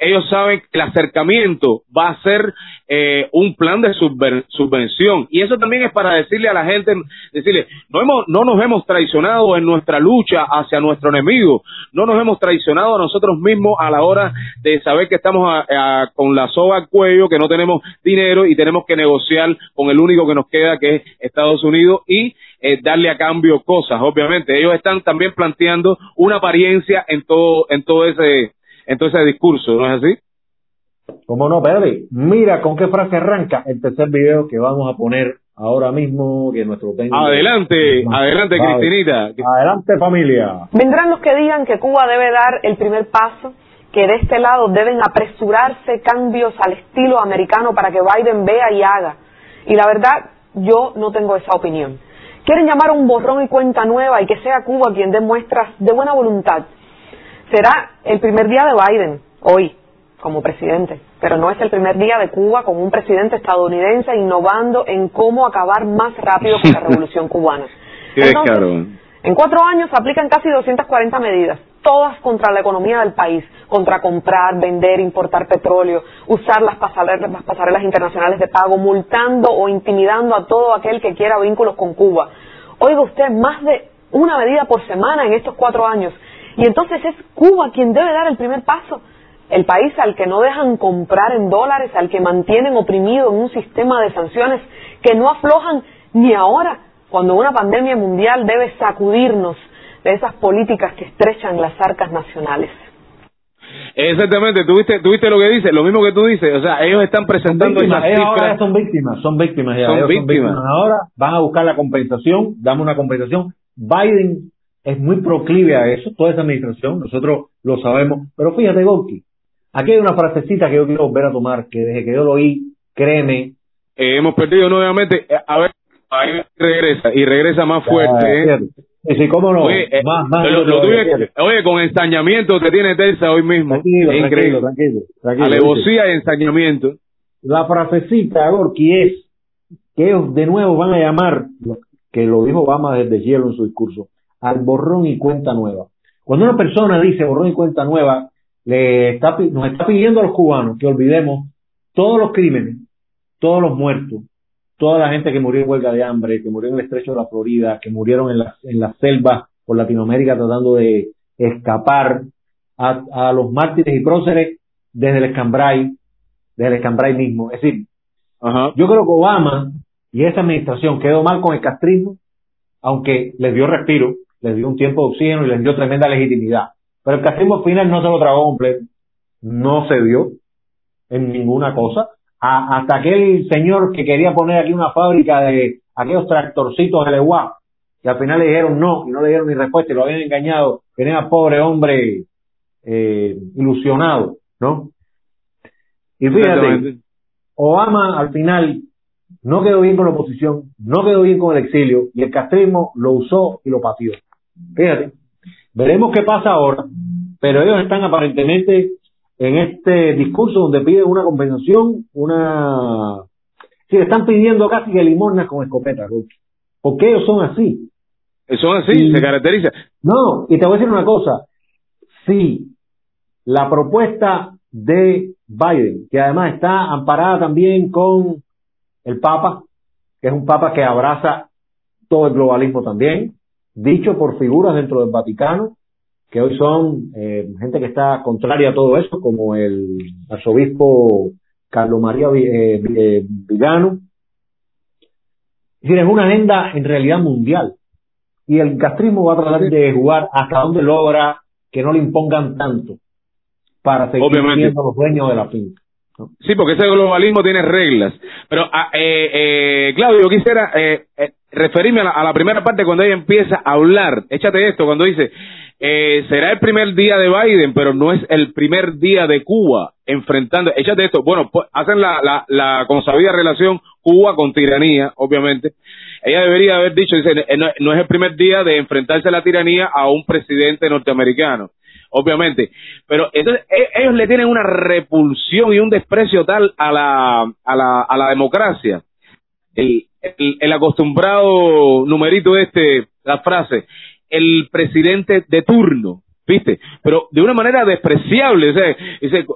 Ellos saben que el acercamiento va a ser eh, un plan de subver- subvención y eso también es para decirle a la gente, decirle, no hemos, no nos hemos traicionado en nuestra lucha hacia nuestro enemigo, no nos hemos traicionado a nosotros mismos a la hora de saber que estamos a- con la soga al cuello, que no tenemos dinero y tenemos que negociar con el único que nos queda que es Estados Unidos y eh, darle a cambio cosas, obviamente. Ellos están también planteando una apariencia en todo, en todo ese, en todo ese discurso, ¿no es así? ¿Cómo no, Pedro? Mira con qué frase arranca el tercer video que vamos a poner ahora mismo, que nuestro técnico... Adelante, adelante, Vale. Cristinita. Adelante, familia. Vendrán los que digan que Cuba debe dar el primer paso, que de este lado deben apresurarse cambios al estilo americano para que Biden vea y haga. Y la verdad, yo no tengo esa opinión. Quieren llamar a un borrón y cuenta nueva y que sea Cuba quien dé muestras de buena voluntad. Será el primer día de Biden, hoy, como presidente, pero no es el primer día de Cuba con un presidente estadounidense innovando en cómo acabar más rápido con la [laughs] revolución cubana. Qué Entonces, descaro. en cuatro años se aplican casi 240 medidas, todas contra la economía del país, contra comprar, vender, importar petróleo, usar las pasarelas, las pasarelas internacionales de pago, multando o intimidando a todo aquel que quiera vínculos con Cuba. Oiga usted, más de una medida por semana en estos cuatro años. Y entonces es Cuba quien debe dar el primer paso. El país al que no dejan comprar en dólares, al que mantienen oprimido en un sistema de sanciones que no aflojan ni ahora, cuando una pandemia mundial debe sacudirnos de esas políticas que estrechan las arcas nacionales. Exactamente, tuviste, tuviste lo que dice, lo mismo que tú dices, o sea, ellos están presentando víctimas, esas ellos ahora son víctimas, son víctimas ya, Son ellos víctimas. Ahora van a buscar la compensación, dame una compensación. Biden es muy proclive a eso, toda esa administración, nosotros lo sabemos. Pero fíjate, Gorky, aquí hay una frasecita que yo quiero volver a tomar, que desde que yo lo oí, créeme, Eh, hemos perdido nuevamente, eh, a ver, ahí regresa, y regresa más fuerte. ah, ¿eh? cómo no, Oye, eh, más, más lo, lo oye, con ensañamiento te tiene tensa hoy mismo. Tranquilo, Es tranquilo, increíble. tranquilo, tranquilo. Alevosía y ensañamiento. La frasecita, Gorky, es que ellos de nuevo van a llamar, que lo dijo Obama desde hielo en su discurso, al borrón y cuenta nueva. Cuando una persona dice borrón y cuenta nueva, le está, nos está pidiendo a los cubanos que olvidemos todos los crímenes, todos los muertos, toda la gente que murió en huelga de hambre, que murió en el estrecho de la Florida, que murieron en las en las selvas por Latinoamérica tratando de escapar, a, a los mártires y próceres desde el escambray, desde el escambray mismo. Es decir, Ajá. yo creo que Obama y esa administración quedó mal con el castrismo, aunque les dio respiro, les dio un tiempo de oxígeno y les dio tremenda legitimidad. Pero el castrismo al final no se lo tragó completo, no se dio en ninguna cosa. A- hasta aquel señor que quería poner aquí una fábrica de aquellos tractorcitos de Leguá, que al final le dijeron no y no le dieron ni respuesta y lo habían engañado, tenía pobre hombre eh, ilusionado, ¿no? Y fíjate. Obama al final no quedó bien con la oposición, no quedó bien con el exilio y el castrismo lo usó y lo pateó. Fíjate, veremos qué pasa ahora, pero ellos están aparentemente en este discurso donde piden una compensación, una... Sí, están pidiendo casi que limosnas con escopeta, Ruth. porque ellos son así. Son así, Y- se caracteriza. No, y te voy a decir una cosa. Sí, la propuesta de Biden, que además está amparada también con el Papa, que es un Papa que abraza todo el globalismo también, dicho por figuras dentro del Vaticano, que hoy son eh, gente que está contraria a todo eso, como el arzobispo Carlos María eh, eh, Villano. Es decir, es una agenda en realidad mundial y el castrismo va a tratar de jugar hasta donde logra que no le impongan tanto para seguir Obviamente. siendo los dueños de la finca. Sí, porque ese globalismo tiene reglas. Pero, ah, eh, eh, Claudio, yo quisiera eh, eh, referirme a la, a la primera parte cuando ella empieza a hablar. Échate esto, cuando dice, eh, será el primer día de Biden, pero no es el primer día de Cuba enfrentando. Échate esto. Bueno, pues, hacen la, la, la consabida relación Cuba con tiranía, obviamente. Ella debería haber dicho, dice, no, no es el primer día de enfrentarse a la tiranía a un presidente norteamericano obviamente. Pero entonces e- ellos le tienen una repulsión y un desprecio tal a la, a la, a la democracia. El, el, el acostumbrado numerito este, la frase, el presidente de turno, ¿viste? Pero de una manera despreciable, o sea, dice,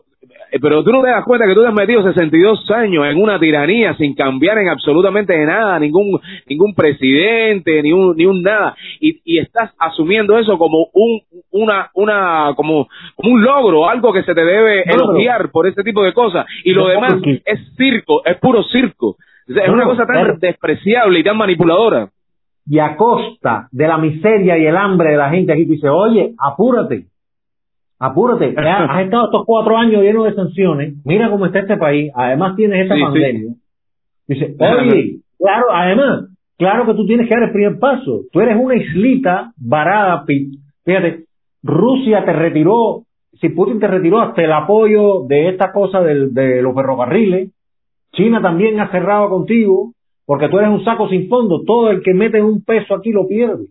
pero tú no te das cuenta que tú te has metido 62 años en una tiranía sin cambiar en absolutamente nada, ningún ningún presidente, ni un ni un nada y, y estás asumiendo eso como un una una como, como un logro, algo que se te debe elogiar por ese tipo de cosas y lo demás es circo, es puro circo. Es No, una cosa tan despreciable y tan manipuladora. Y a costa de la miseria y el hambre de la gente aquí, tú dices, oye, apúrate, apúrate, [laughs] has estado estos cuatro años llenos de sanciones, mira cómo está este país, además tienes Sí, sí. pandemia. Dice, oye, [laughs] claro, además, claro que tú tienes que dar el primer paso. Tú eres una islita varada, fíjate, Rusia te retiró, si Putin te retiró hasta el apoyo de esta cosa del- de los ferrocarriles, China también ha cerrado contigo, porque tú eres un saco sin fondo, todo el que mete un peso aquí lo pierde.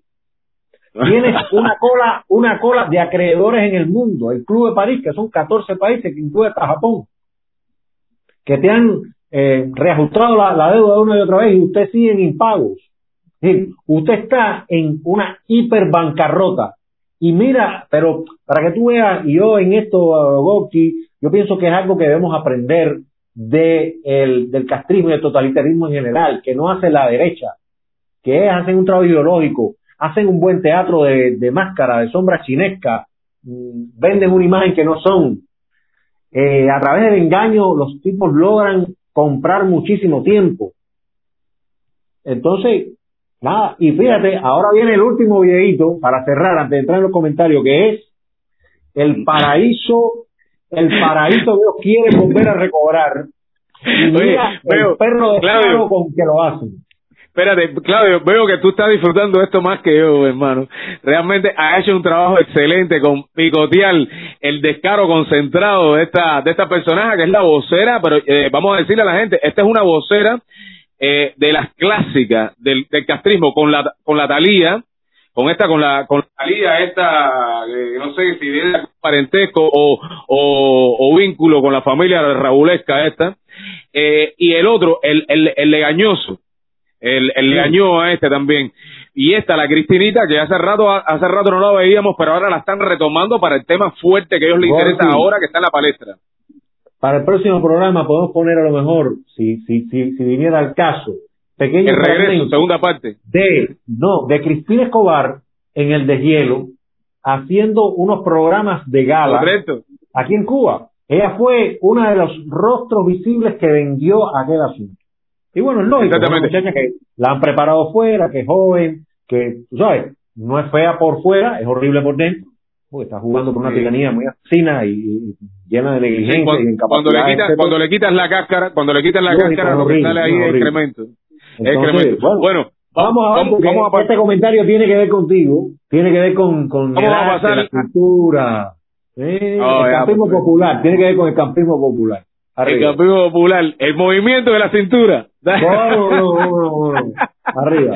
Tienes [laughs] una cola, una cola de acreedores en el mundo, el Club de París, que son 14 países, que incluye hasta Japón, que te han eh, reajustado la, la deuda una y otra vez y usted sigue en impagos. Es decir, usted está en una hiperbancarrota. Y mira, pero para que tú veas, y yo en esto, Gorky, yo pienso que es algo que debemos aprender de el, del castrismo y del totalitarismo en general, que no hace la derecha, que hacen un trabajo ideológico, hacen un buen teatro de, de máscara, de sombra chinesca, mm, venden una imagen que no son. Eh, a través del engaño los tipos logran comprar muchísimo tiempo. Entonces, nada, y fíjate, ahora viene el último videito para cerrar antes de entrar en los comentarios, que es el paraíso, el paraíso Dios quiere volver a recobrar. Y mira Oye, veo, el perro de Claudio. Con que lo hacen. Espérate, Claudio, veo que tú estás disfrutando esto más que yo, hermano. Realmente ha hecho un trabajo excelente con picotear el descaro concentrado de esta de esta personaje que es la vocera, pero eh, vamos a decirle a la gente, esta es una vocera eh, de las clásicas del, del castrismo con la con la Talía, con esta con la con la Talía esta eh, no sé si viene parentesco o, o, o vínculo con la familia raulesca esta eh, y el otro el el, el legañoso el, el legañó a este también. Y esta, la Cristinita, que hace rato, hace rato no la veíamos, pero ahora la están retomando para el tema fuerte que a ellos les interesa ahora que está en la palestra. Para el próximo programa podemos poner a lo mejor, si, si, si, si viniera al caso, pequeño El regreso, segunda parte. de, no, de Cristina Escobar en el deshielo, haciendo unos programas de gala Correcto. aquí en Cuba. Ella fue uno de los rostros visibles que vendió aquel asunto. Y bueno, es lógico, una muchacha que la han preparado fuera, que es joven, que, tú sabes, no es fea por fuera, es horrible por dentro, porque está jugando por una tiranía muy asesina y, y llena de negligencia Sí, y cuando, le incapacidad. quitas, etcétera. cuando le quitas la cáscara, cuando le quitas la cáscara, lo que sale ahí es excremento. Es Entonces, bueno, Bueno, Vamos a ver, vamos, porque vamos a pasar. este comentario tiene que ver contigo, tiene que ver con, con Vamos la a- cultura, eh, Oh, el ya, campismo pues. popular, tiene que ver con el campismo popular. El campeón popular, el movimiento de la cintura. No, no. [laughs] Arriba.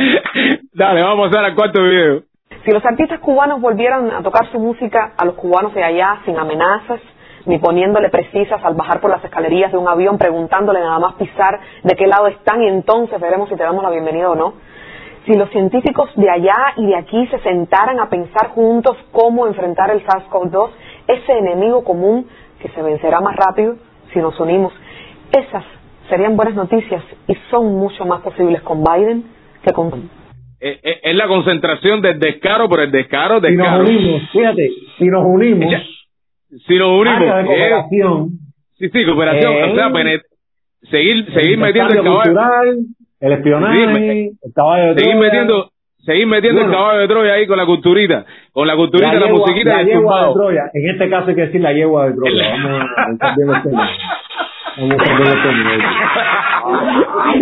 Dale, vamos a pasar al cuarto video. Si los artistas cubanos volvieran a tocar su música a los cubanos de allá sin amenazas, ni poniéndole precisas al bajar por las escalerías de un avión, preguntándole nada más pisar de qué lado están y entonces veremos si te damos la bienvenida o no. Si los científicos de allá y de aquí se sentaran a pensar juntos cómo enfrentar el SARS-CoV-2, ese enemigo común que se vencerá más rápido si nos unimos, esas serían buenas noticias y son mucho más posibles con Biden que con Eh, eh, es la concentración del descaro, pero el descaro, Si nos descaro. unimos, fíjate, si nos unimos, Si nos unimos, de eh, cooperación, sí, sí, cooperación, Eh. o sea, penet- seguir, seguir el metiendo el caballo, cultural, el espionaje, Sí, el caballo de seguir Troya, metiendo, seguir metiendo Bueno. el caballo de Troya ahí con la culturita, con la culturita, la, yegua- musiquita la y el yegua de. Troya. En este caso hay que decir la yegua de Troya. [laughs] Vamos a cambiar el tema. Vamos a cambiar el tema.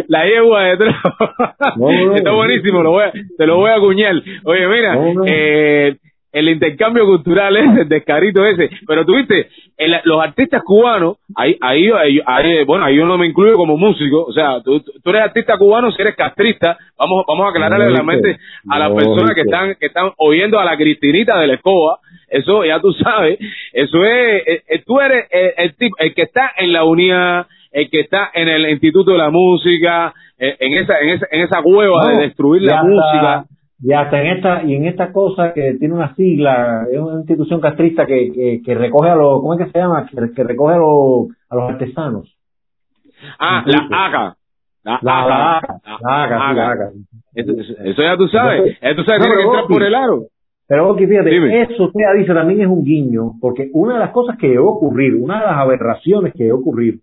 La yegua de Troya. No, no, Está buenísimo, lo voy a, te lo voy a acuñar. Oye, mira, no. eh, el intercambio cultural ese, el descarito ese, pero tuviste, los artistas cubanos, ahí, ahí, ahí, bueno, ahí yo no me incluyo como músico, o sea, tú, tú eres artista cubano si eres castrista, vamos, vamos a aclararle la mente a las personas que están, que están oyendo a la Cristinita de la escoba, eso ya tú sabes, eso es, eh, eh, tú eres el, el tipo, el que está en la unidad, el que está en el Instituto de la Música, eh, en esa, en esa, en esa cueva No, de destruir la música. Y hasta en esta, y en esta cosa que tiene una sigla, es una institución castrista que, que, que recoge a los, ¿cómo es que se llama? Que, que recoge a los, a los artesanos. Ah, Incluso. la ACA. La, La, ACA. la ACA, la ACA, sí, la ACA. Eso, eso- eso ya tú sabes. Eso tú sabes, no, tiene que entrar por el aro. Pero Oki, fíjate, Dime. eso usted dice también es un guiño, porque una de las cosas que debe ocurrir, una de las aberraciones que debe ocurrir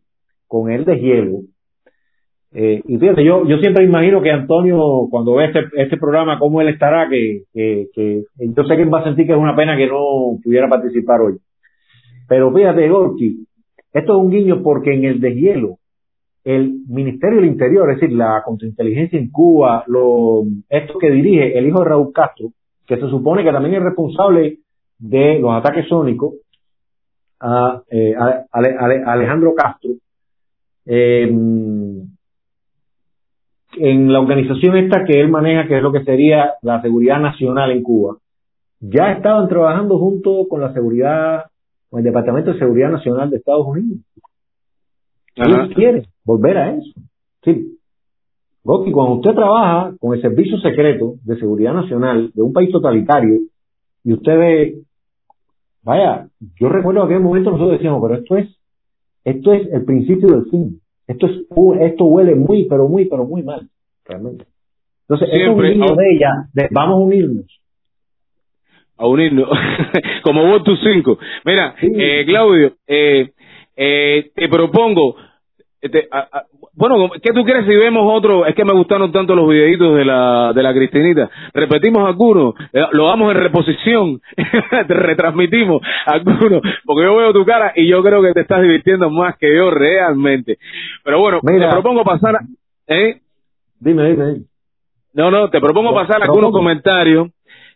con el deshielo, eh, y fíjate, yo, yo siempre imagino que Antonio, cuando ve este, este programa, cómo él estará, que, que, que yo sé que él va a sentir que es una pena que no pudiera participar hoy. Pero fíjate, Gorky, esto es un guiño porque en el deshielo, el Ministerio del Interior, es decir, la contrainteligencia en Cuba, lo, esto que dirige el hijo de Raúl Castro, que se supone que también es responsable de los ataques sónicos a, eh, a- Ale- Ale- Alejandro Castro, eh, en la organización esta que él maneja, que es lo que sería la seguridad nacional en Cuba, ya estaban trabajando junto con la seguridad, con el Departamento de Seguridad Nacional de Estados Unidos. Ellos quieren volver a eso. Sí. Goki, cuando usted trabaja con el Servicio Secreto de Seguridad Nacional de un país totalitario y usted ve, vaya, yo recuerdo aquel momento nosotros decíamos, pero esto es, esto es el principio del fin. Esto es, esto huele muy, pero muy, pero muy mal, realmente. Entonces, esto es un Siempre, ah. de ella, de vamos a unirnos. a unirnos, [laughs] como vos tus cinco. Mira, eh, Claudio, eh, eh, te propongo, este, a- a- bueno, ¿qué tú crees si vemos otro? Es que me gustaron tanto los videitos de la, de la Cristinita. Repetimos algunos, eh, lo damos en reposición, [laughs] te retransmitimos algunos, porque yo veo tu cara y yo creo que te estás divirtiendo más que yo realmente. Pero bueno, Mira. te propongo pasar, a- ¿eh? Dime, dime, dime. No, no, te propongo No, pasar no, algunos ¿cómo? comentarios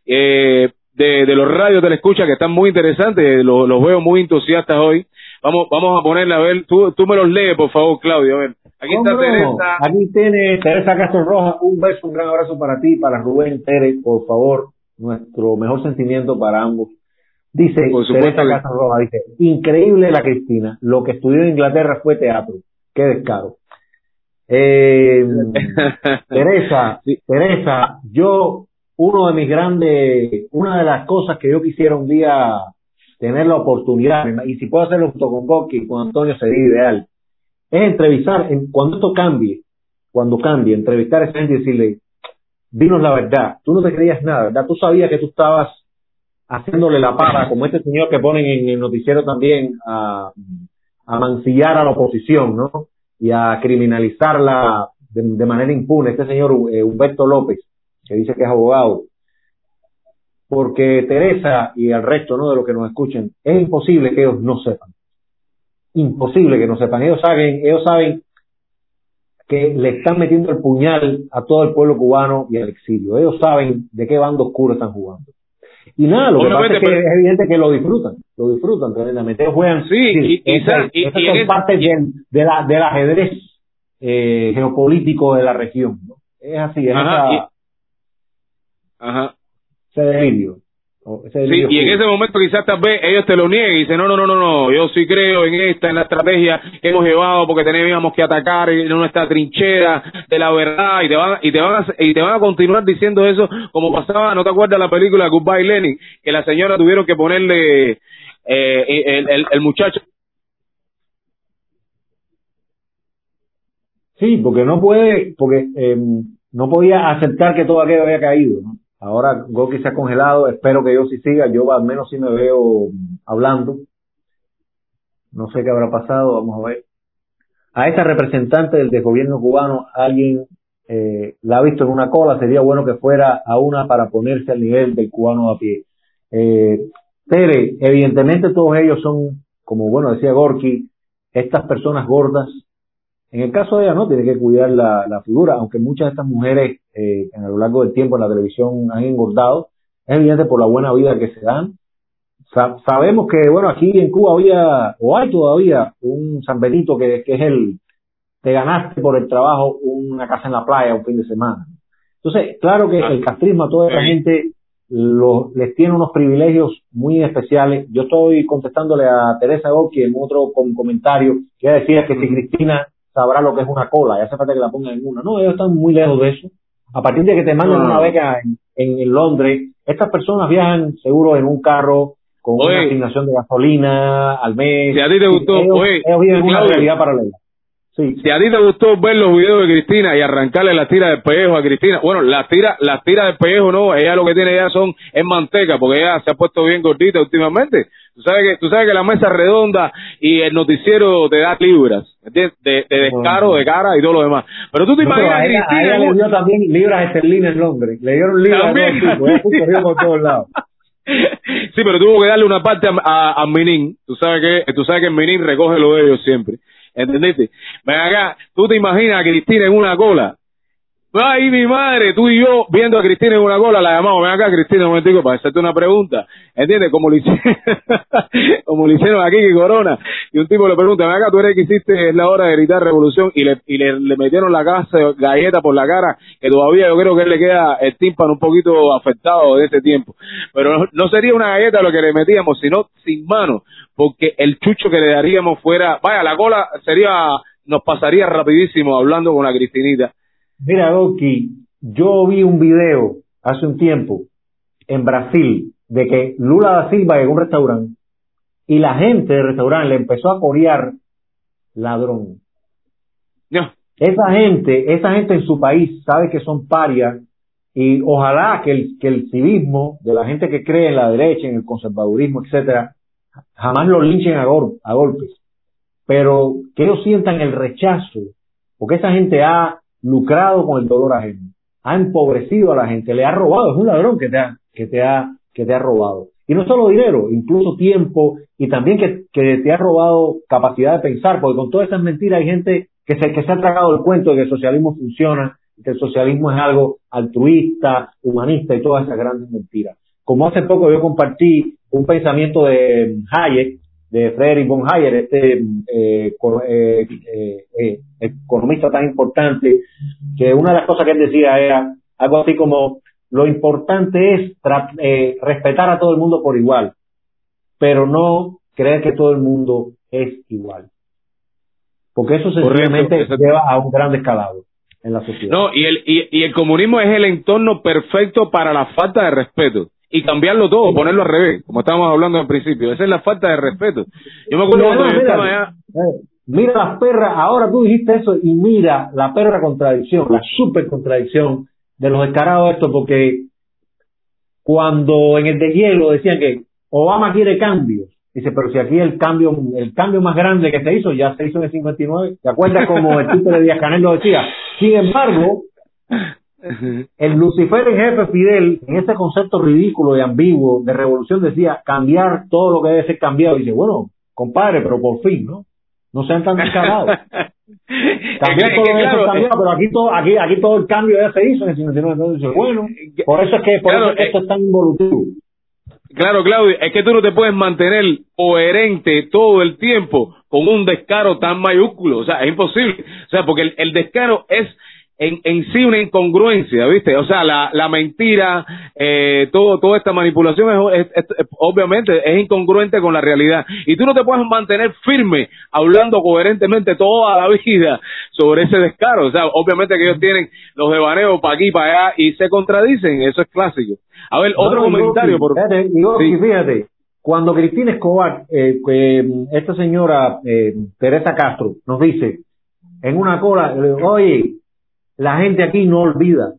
eh, de, de los radios de la escucha que están muy interesantes, los, los veo muy entusiastas hoy. Vamos, vamos a ponerle a ver, tú, tú me los lees, por favor, Claudio. A ver, aquí está. Teresa. Aquí tiene Teresa Castro Roja. Un beso, un gran abrazo para ti, para Rubén Tere, por favor. Nuestro mejor sentimiento para ambos. Dice Teresa Castro Roja, dice, increíble la Cristina. Lo que estudió en Inglaterra fue teatro. Qué descaro. Eh, [laughs] Teresa, Sí. Teresa, yo, uno de mis grandes, una de las cosas que yo quisiera un día tener la oportunidad, y si puedo hacerlo junto con Goki, con Antonio sería ideal, es entrevistar, en, cuando esto cambie, cuando cambie, entrevistar a esa gente y decirle, dinos la verdad, tú no te creías nada, ¿verdad? Tú sabías que tú estabas haciéndole la para, como este señor que ponen en el noticiero también, a, mancillar a la oposición, ¿no? Y a criminalizarla de, de manera impune, este señor eh, Humberto López, que dice que es abogado. Porque Teresa y el resto, ¿no? De los que nos escuchen, es imposible que ellos no sepan. Imposible que no sepan. Ellos saben, ellos saben que le están metiendo el puñal a todo el pueblo cubano y al exilio. Ellos saben de qué bando oscuro están jugando. Y nada, lo que pasa es que pero- es evidente que lo disfrutan, lo disfrutan tremendamente. Ellos juegan, Sí, y- y esa- sa- y- son en esa- del, de la, del ajedrez eh, geopolítico de la región. ¿no? Es así, es Ajá, esa- Ajá. Ese delirio. Sí, y en ese momento quizás tal vez ellos te lo nieguen y dicen, no, no, no, no, no, yo sí creo en esta, en la estrategia que hemos llevado porque teníamos que atacar en nuestra trinchera de la verdad y te van, y te van a, y te van a continuar diciendo eso como pasaba, ¿no te acuerdas la película Goodbye Lenin? Que la señora tuvieron que ponerle, eh, el, el, el muchacho Sí, porque no puede, porque eh, no podía aceptar que todo aquello había caído. ¿no? Ahora Goki se ha congelado, espero que yo sí siga, yo al menos sí me veo hablando. No sé qué habrá pasado, vamos a ver. A esta representante del desgobierno cubano, alguien eh, la ha visto en una cola, sería bueno que fuera a una para ponerse al nivel del cubano a pie. Eh, evidentemente todos ellos son, como bueno decía Gorky, estas personas gordas en el caso de ella, no, tiene que cuidar la, la figura, aunque muchas de estas mujeres eh, a lo largo del tiempo en la televisión han engordado, es evidente por la buena vida que se dan. Sa- sabemos que, bueno, aquí en Cuba había, o hay todavía, un San Benito que, que es el, te ganaste por el trabajo una casa en la playa un fin de semana. Entonces, claro que el castrismo a toda esta gente los, les tiene unos privilegios muy especiales. Yo estoy contestándole a Teresa Goki en otro com- comentario que decía que si Cristina sabrá lo que es una cola, ya hace falta que la pongan en una. No, ellos están muy lejos de eso. A partir de que te mandan una no. beca en, en- Londres, estas personas viajan seguro en un carro con Oye. una asignación de gasolina al mes. Si a ti te gustó, ellos, oye, ellos viven una realidad paralela. Sí. Si a ti te gustó ver los videos de Cristina y arrancarle las tiras de pellejo a Cristina, bueno, las tiras las tiras de pellejo no, ella lo que tiene ya son es manteca, porque ella se ha puesto bien gordita últimamente. Tú sabes que tú sabes que la mesa redonda y el noticiero te da libras, ¿entiendes? De, de descaro, de cara y todo lo demás. Pero tú te No, imaginas a ella, a le dio también libras esterlinas en Londres. Le dieron libras También. corrió por todos lados. [laughs] Sí, pero tuvo que darle una parte a, a, a Minin. Tú sabes que tú sabes que Minin recoge lo de ellos siempre. ¿Entendiste? Ven acá, tú te imaginas a Cristina en una cola. Ay, mi madre, tú y yo viendo a Cristina en una cola, la llamamos, ven acá, Cristina, un momentico, para hacerte una pregunta. ¿Entiendes? Como lo hicieron, [laughs] como lo hicieron aquí que Corona. Y un tipo le pregunta, ven acá, tú eres que hiciste la hora de gritar revolución y le, y le, metieron la casa galleta por la cara, que todavía yo creo que le queda el tímpano un poquito afectado de ese tiempo. Pero no, no sería una galleta lo que le metíamos, sino sin mano, porque el chucho que le daríamos fuera, vaya, la cola sería, nos pasaría rapidísimo hablando con la Cristinita. Mira, Goki, yo vi un video hace un tiempo en Brasil de que Lula da Silva llegó a un restaurante y la gente del restaurante le empezó a corear ladrón. No. Esa gente, esa gente en su país sabe que son parias Y ojalá que el, que el civismo de la gente que cree en la derecha, en el conservadurismo, etcétera, jamás lo linchen a, gol- a golpes. Pero que ellos sientan el rechazo, porque esa gente ha lucrado con el dolor ajeno, ha empobrecido a la gente, le ha robado, es un ladrón que te ha, que te ha, que te ha robado. Y no solo dinero, incluso tiempo, y también que, que te ha robado capacidad de pensar, porque con todas esas mentiras hay gente que se, que se ha tragado el cuento de que el socialismo funciona, que el socialismo es algo altruista, humanista y todas esas grandes mentiras. Como hace poco yo compartí un pensamiento de Hayek, de Friedrich von Hayek, este eh, eh, eh, economista tan importante, que una de las cosas que él decía era algo así como lo importante es eh, respetar a todo el mundo por igual, pero no creer que todo el mundo es igual. Porque eso sencillamente exacto. lleva a un gran descalabro en la sociedad. No, y el, y, y el comunismo es el entorno perfecto para la falta de respeto. Y cambiarlo todo, ponerlo al revés, como estábamos hablando al principio. Esa es la falta de respeto. Yo me acuerdo Mira, cuando yo mira, estaba allá. eh, mira las perras, ahora tú dijiste eso y mira la perra contradicción, la super contradicción de los descarados estos, porque cuando en el de hielo decían que Obama quiere cambios, dice, pero si aquí el cambio, el cambio más grande que se hizo ya se hizo en el 59, ¿te acuerdas como el [laughs] tipo de Díaz Canel lo decía? Sin embargo, el Lucifer en jefe Fidel, en ese concepto ridículo y ambiguo de revolución, decía cambiar todo lo que debe ser cambiado. Y dice, bueno, compadre, pero por fin, ¿no? No sean tan descarados. [laughs] Cambiar todo lo que claro, se cambió, pero aquí todo, aquí, aquí todo el cambio ya se hizo en el 59. Entonces dice, bueno, por eso es que, por Claro, eso es que eh, esto es tan involutivo. Claro, Claudio, es que tú no te puedes mantener coherente todo el tiempo con un descaro tan mayúsculo. O sea, es imposible. O sea, porque el, el descaro es en, en sí una incongruencia, ¿viste? O sea, la, la mentira, eh, todo, toda esta manipulación es, es- es- obviamente es incongruente con la realidad. Y tú no te puedes mantener firme hablando coherentemente toda la vida sobre ese descaro. O sea, obviamente que ellos tienen los devaneos para aquí para allá y se contradicen. Eso es clásico. A ver, otro No, comentario. Por... Sí. fíjate, cuando Cristina Escobar, eh, mm, esta señora eh, Teresa Castro, nos dice en una cola, oye, la gente aquí no olvida.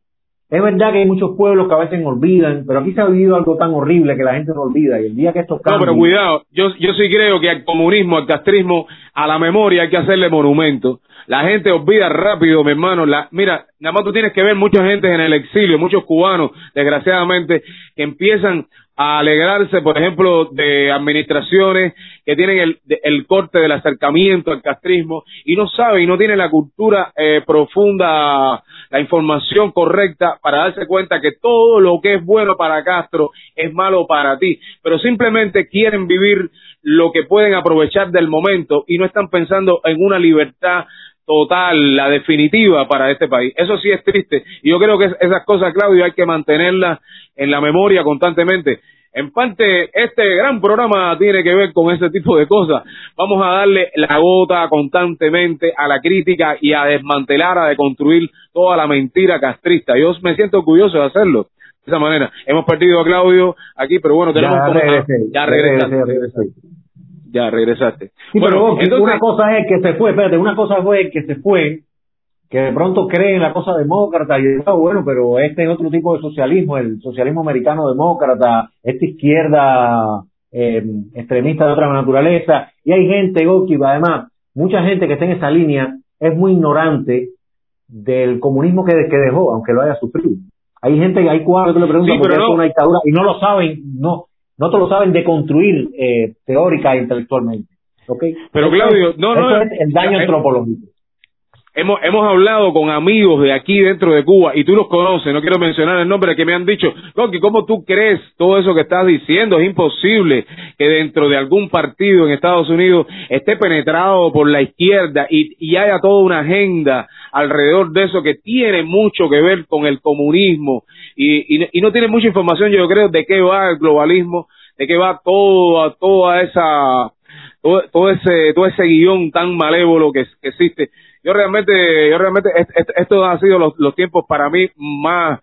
Es verdad que hay muchos pueblos que a veces olvidan, pero aquí se ha vivido algo tan horrible que la gente no olvida. Y el día que esto No, cambie, pero cuidado, yo, yo sí creo que al comunismo, al castrismo, a la memoria hay que hacerle monumento. La gente olvida rápido, mi hermano. La, mira, nada más tú tienes que ver mucha gente en el exilio, muchos cubanos, desgraciadamente, que empiezan a alegrarse, por ejemplo, de administraciones que tienen el, el corte del acercamiento al castrismo y no saben y no tienen la cultura eh, profunda, la información correcta para darse cuenta que todo lo que es bueno para Castro es malo para ti, pero simplemente quieren vivir lo que pueden aprovechar del momento y no están pensando en una libertad total, la definitiva para este país. Eso sí es triste. Y yo creo que es- esas cosas, Claudio, hay que mantenerlas en la memoria constantemente. En parte, este gran programa tiene que ver con ese tipo de cosas. Vamos a darle la gota constantemente a la crítica y a desmantelar, a deconstruir toda la mentira castrista. Yo me siento orgulloso de hacerlo de esa manera. Hemos perdido a Claudio aquí, pero bueno, tenemos ya como- regresé, ya regresé. Ya regresaste. Sí, bueno, pero entonces, una cosa es que se fue, espérate, una cosa fue que se fue, que de pronto cree en la cosa demócrata y ah, bueno, pero este es otro tipo de socialismo, el socialismo americano demócrata, esta izquierda eh, extremista de otra naturaleza, y hay gente, Goki, además, mucha gente que está en esa línea es muy ignorante del comunismo que, que dejó, aunque lo haya sufrido. Hay gente, hay cubanos que le preguntan Sí, por qué no. una dictadura y no lo saben, no, no te lo saben deconstruir eh, teórica e intelectualmente. ¿ok? Pero, Claudio, no, no, eso es el daño eh, antropológico. Hemos, hemos hablado con amigos de aquí dentro de Cuba y tú los conoces, no quiero mencionar el nombre que me han dicho, Coqui, ¿cómo tú crees todo eso que estás diciendo? Es imposible que dentro de algún partido en Estados Unidos esté penetrado por la izquierda y, y haya toda una agenda alrededor de eso que tiene mucho que ver con el comunismo y, y, y no tiene mucha información, yo creo, de qué va el globalismo, de qué va toda, toda esa todo, todo ese todo ese guion tan malévolo que, que existe yo realmente yo realmente est- est- esto ha sido los, los tiempos para mí más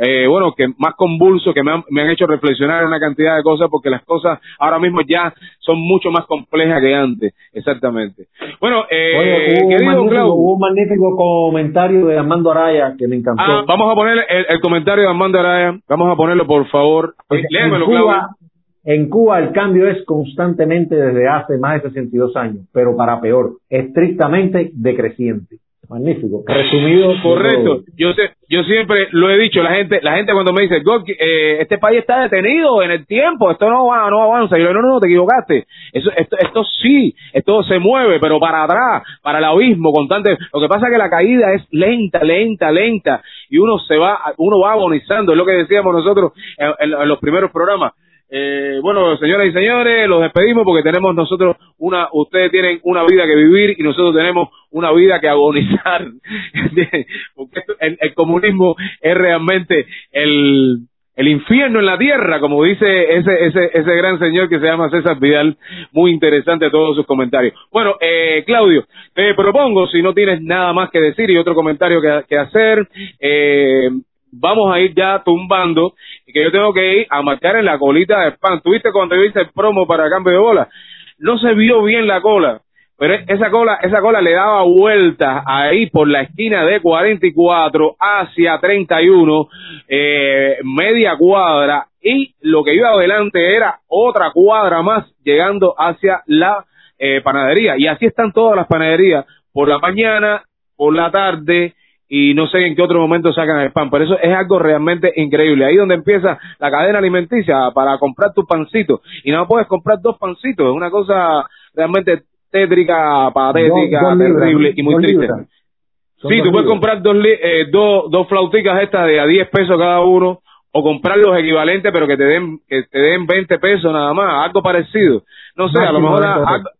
eh, bueno, que más convulsos, que me han, me han hecho reflexionar en una cantidad de cosas, porque las cosas ahora mismo ya son mucho más complejas que antes, exactamente. Bueno, eh, Oye, hubo, un querido magnífico, Clau, hubo un magnífico comentario de Armando Araya que me encantó. ah, vamos a poner el, el comentario de Armando Araya, vamos a ponerlo por favor. Porque Eh, léemelo, Claudio. En Cuba el cambio es constantemente desde hace más de 62 años, pero para peor, estrictamente decreciente. Magnífico. Resumido. [laughs] Correcto. Yo sé, yo siempre lo he dicho, la gente, la gente cuando me dice, "Gorky, eh, este país está detenido en el tiempo, esto no va, no avanza. Y yo, no, no, no, te equivocaste. Eso, esto, esto sí, esto se mueve, pero para atrás, para el abismo constante. Lo que pasa es que la caída es lenta, lenta, lenta, y uno se va, uno va agonizando, es lo que decíamos nosotros en, en- en los primeros programas. Eh, bueno, señoras y señores, los despedimos porque tenemos nosotros una, ustedes tienen una vida que vivir y nosotros tenemos una vida que agonizar. [laughs] porque el comunismo es realmente el, el infierno en la tierra, como dice ese, ese, ese gran señor que se llama César Vidal. Muy interesante todos sus comentarios. Bueno, eh, Claudio, te propongo, si no tienes nada más que decir y otro comentario que, que hacer, eh, vamos a ir ya tumbando y que yo tengo que ir a marcar en la colita de spam. ¿Tuviste cuando yo hice el promo para cambio de bola? No se vio bien la cola, pero esa cola, esa cola le daba vueltas ahí por la esquina de 44 hacia 31, eh, media cuadra, y lo que iba adelante era otra cuadra más llegando hacia la eh, panadería. Y así están todas las panaderías, por la mañana, por la tarde, y no sé en qué otro momento sacan el spam, pero eso es algo realmente increíble. Ahí donde empieza la cadena alimenticia para comprar tu pancito y no puedes comprar dos pancitos, es una cosa realmente tétrica, patética, Dos- dos libras, terrible y muy triste. libras. Sí, tú puedes libras. comprar dos, li- eh, dos, dos flauticas estas de a 10 pesos cada uno o comprar los equivalentes pero que te den que te den 20 pesos nada más, algo parecido. No sé, a lo mejor 20 pesos. algo-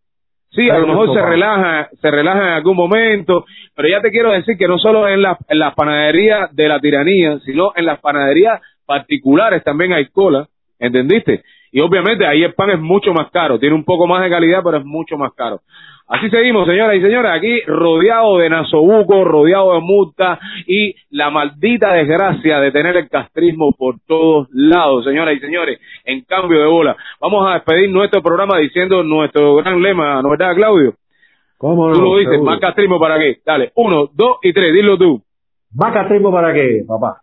Sí, a lo mejor se relaja, se relaja en algún momento, pero ya te quiero decir que no solo en las en las panaderías de la tiranía, sino en las panaderías particulares también hay cola, ¿entendiste? Y obviamente ahí el pan es mucho más caro, tiene un poco más de calidad, pero es mucho más caro. Así seguimos, señoras y señores, aquí rodeado de nasobuco, rodeado de multa y la maldita desgracia de tener el castrismo por todos lados, señoras y señores, en cambio de bola. Vamos a despedir nuestro programa diciendo nuestro gran lema, ¿no verdad, Claudio? ¿Cómo no? Tú lo dices, Seguro. más castrismo para qué. Dale, uno, dos y tres, dilo tú. ¿Más castrismo para qué, papá?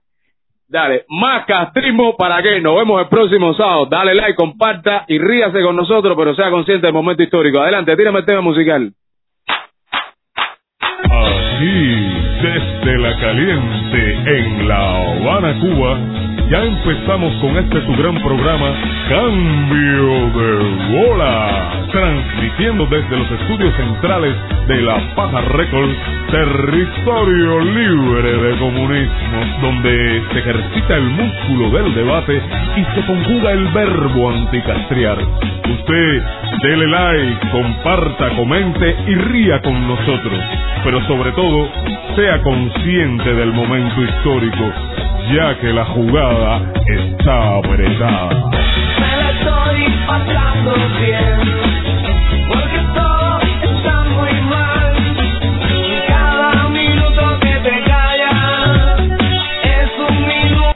Dale, más castrismo para qué. Nos vemos el próximo sábado. Dale like, comparta y ríase con nosotros, pero sea consciente del momento histórico. Adelante, tírame el tema musical. Aquí, desde la caliente, en La Habana, Cuba, ya empezamos con este tu gran programa, Cambio de Bola, transmitiendo desde los estudios centrales de La Paja Records, territorio libre de comunismo, donde se ejercita el músculo del debate y se conjuga el verbo anticastriar. Usted, dele like, comparta, comente y ría con nosotros, pero sobre todo, sea consciente del momento histórico, ya que la jugada está apretada.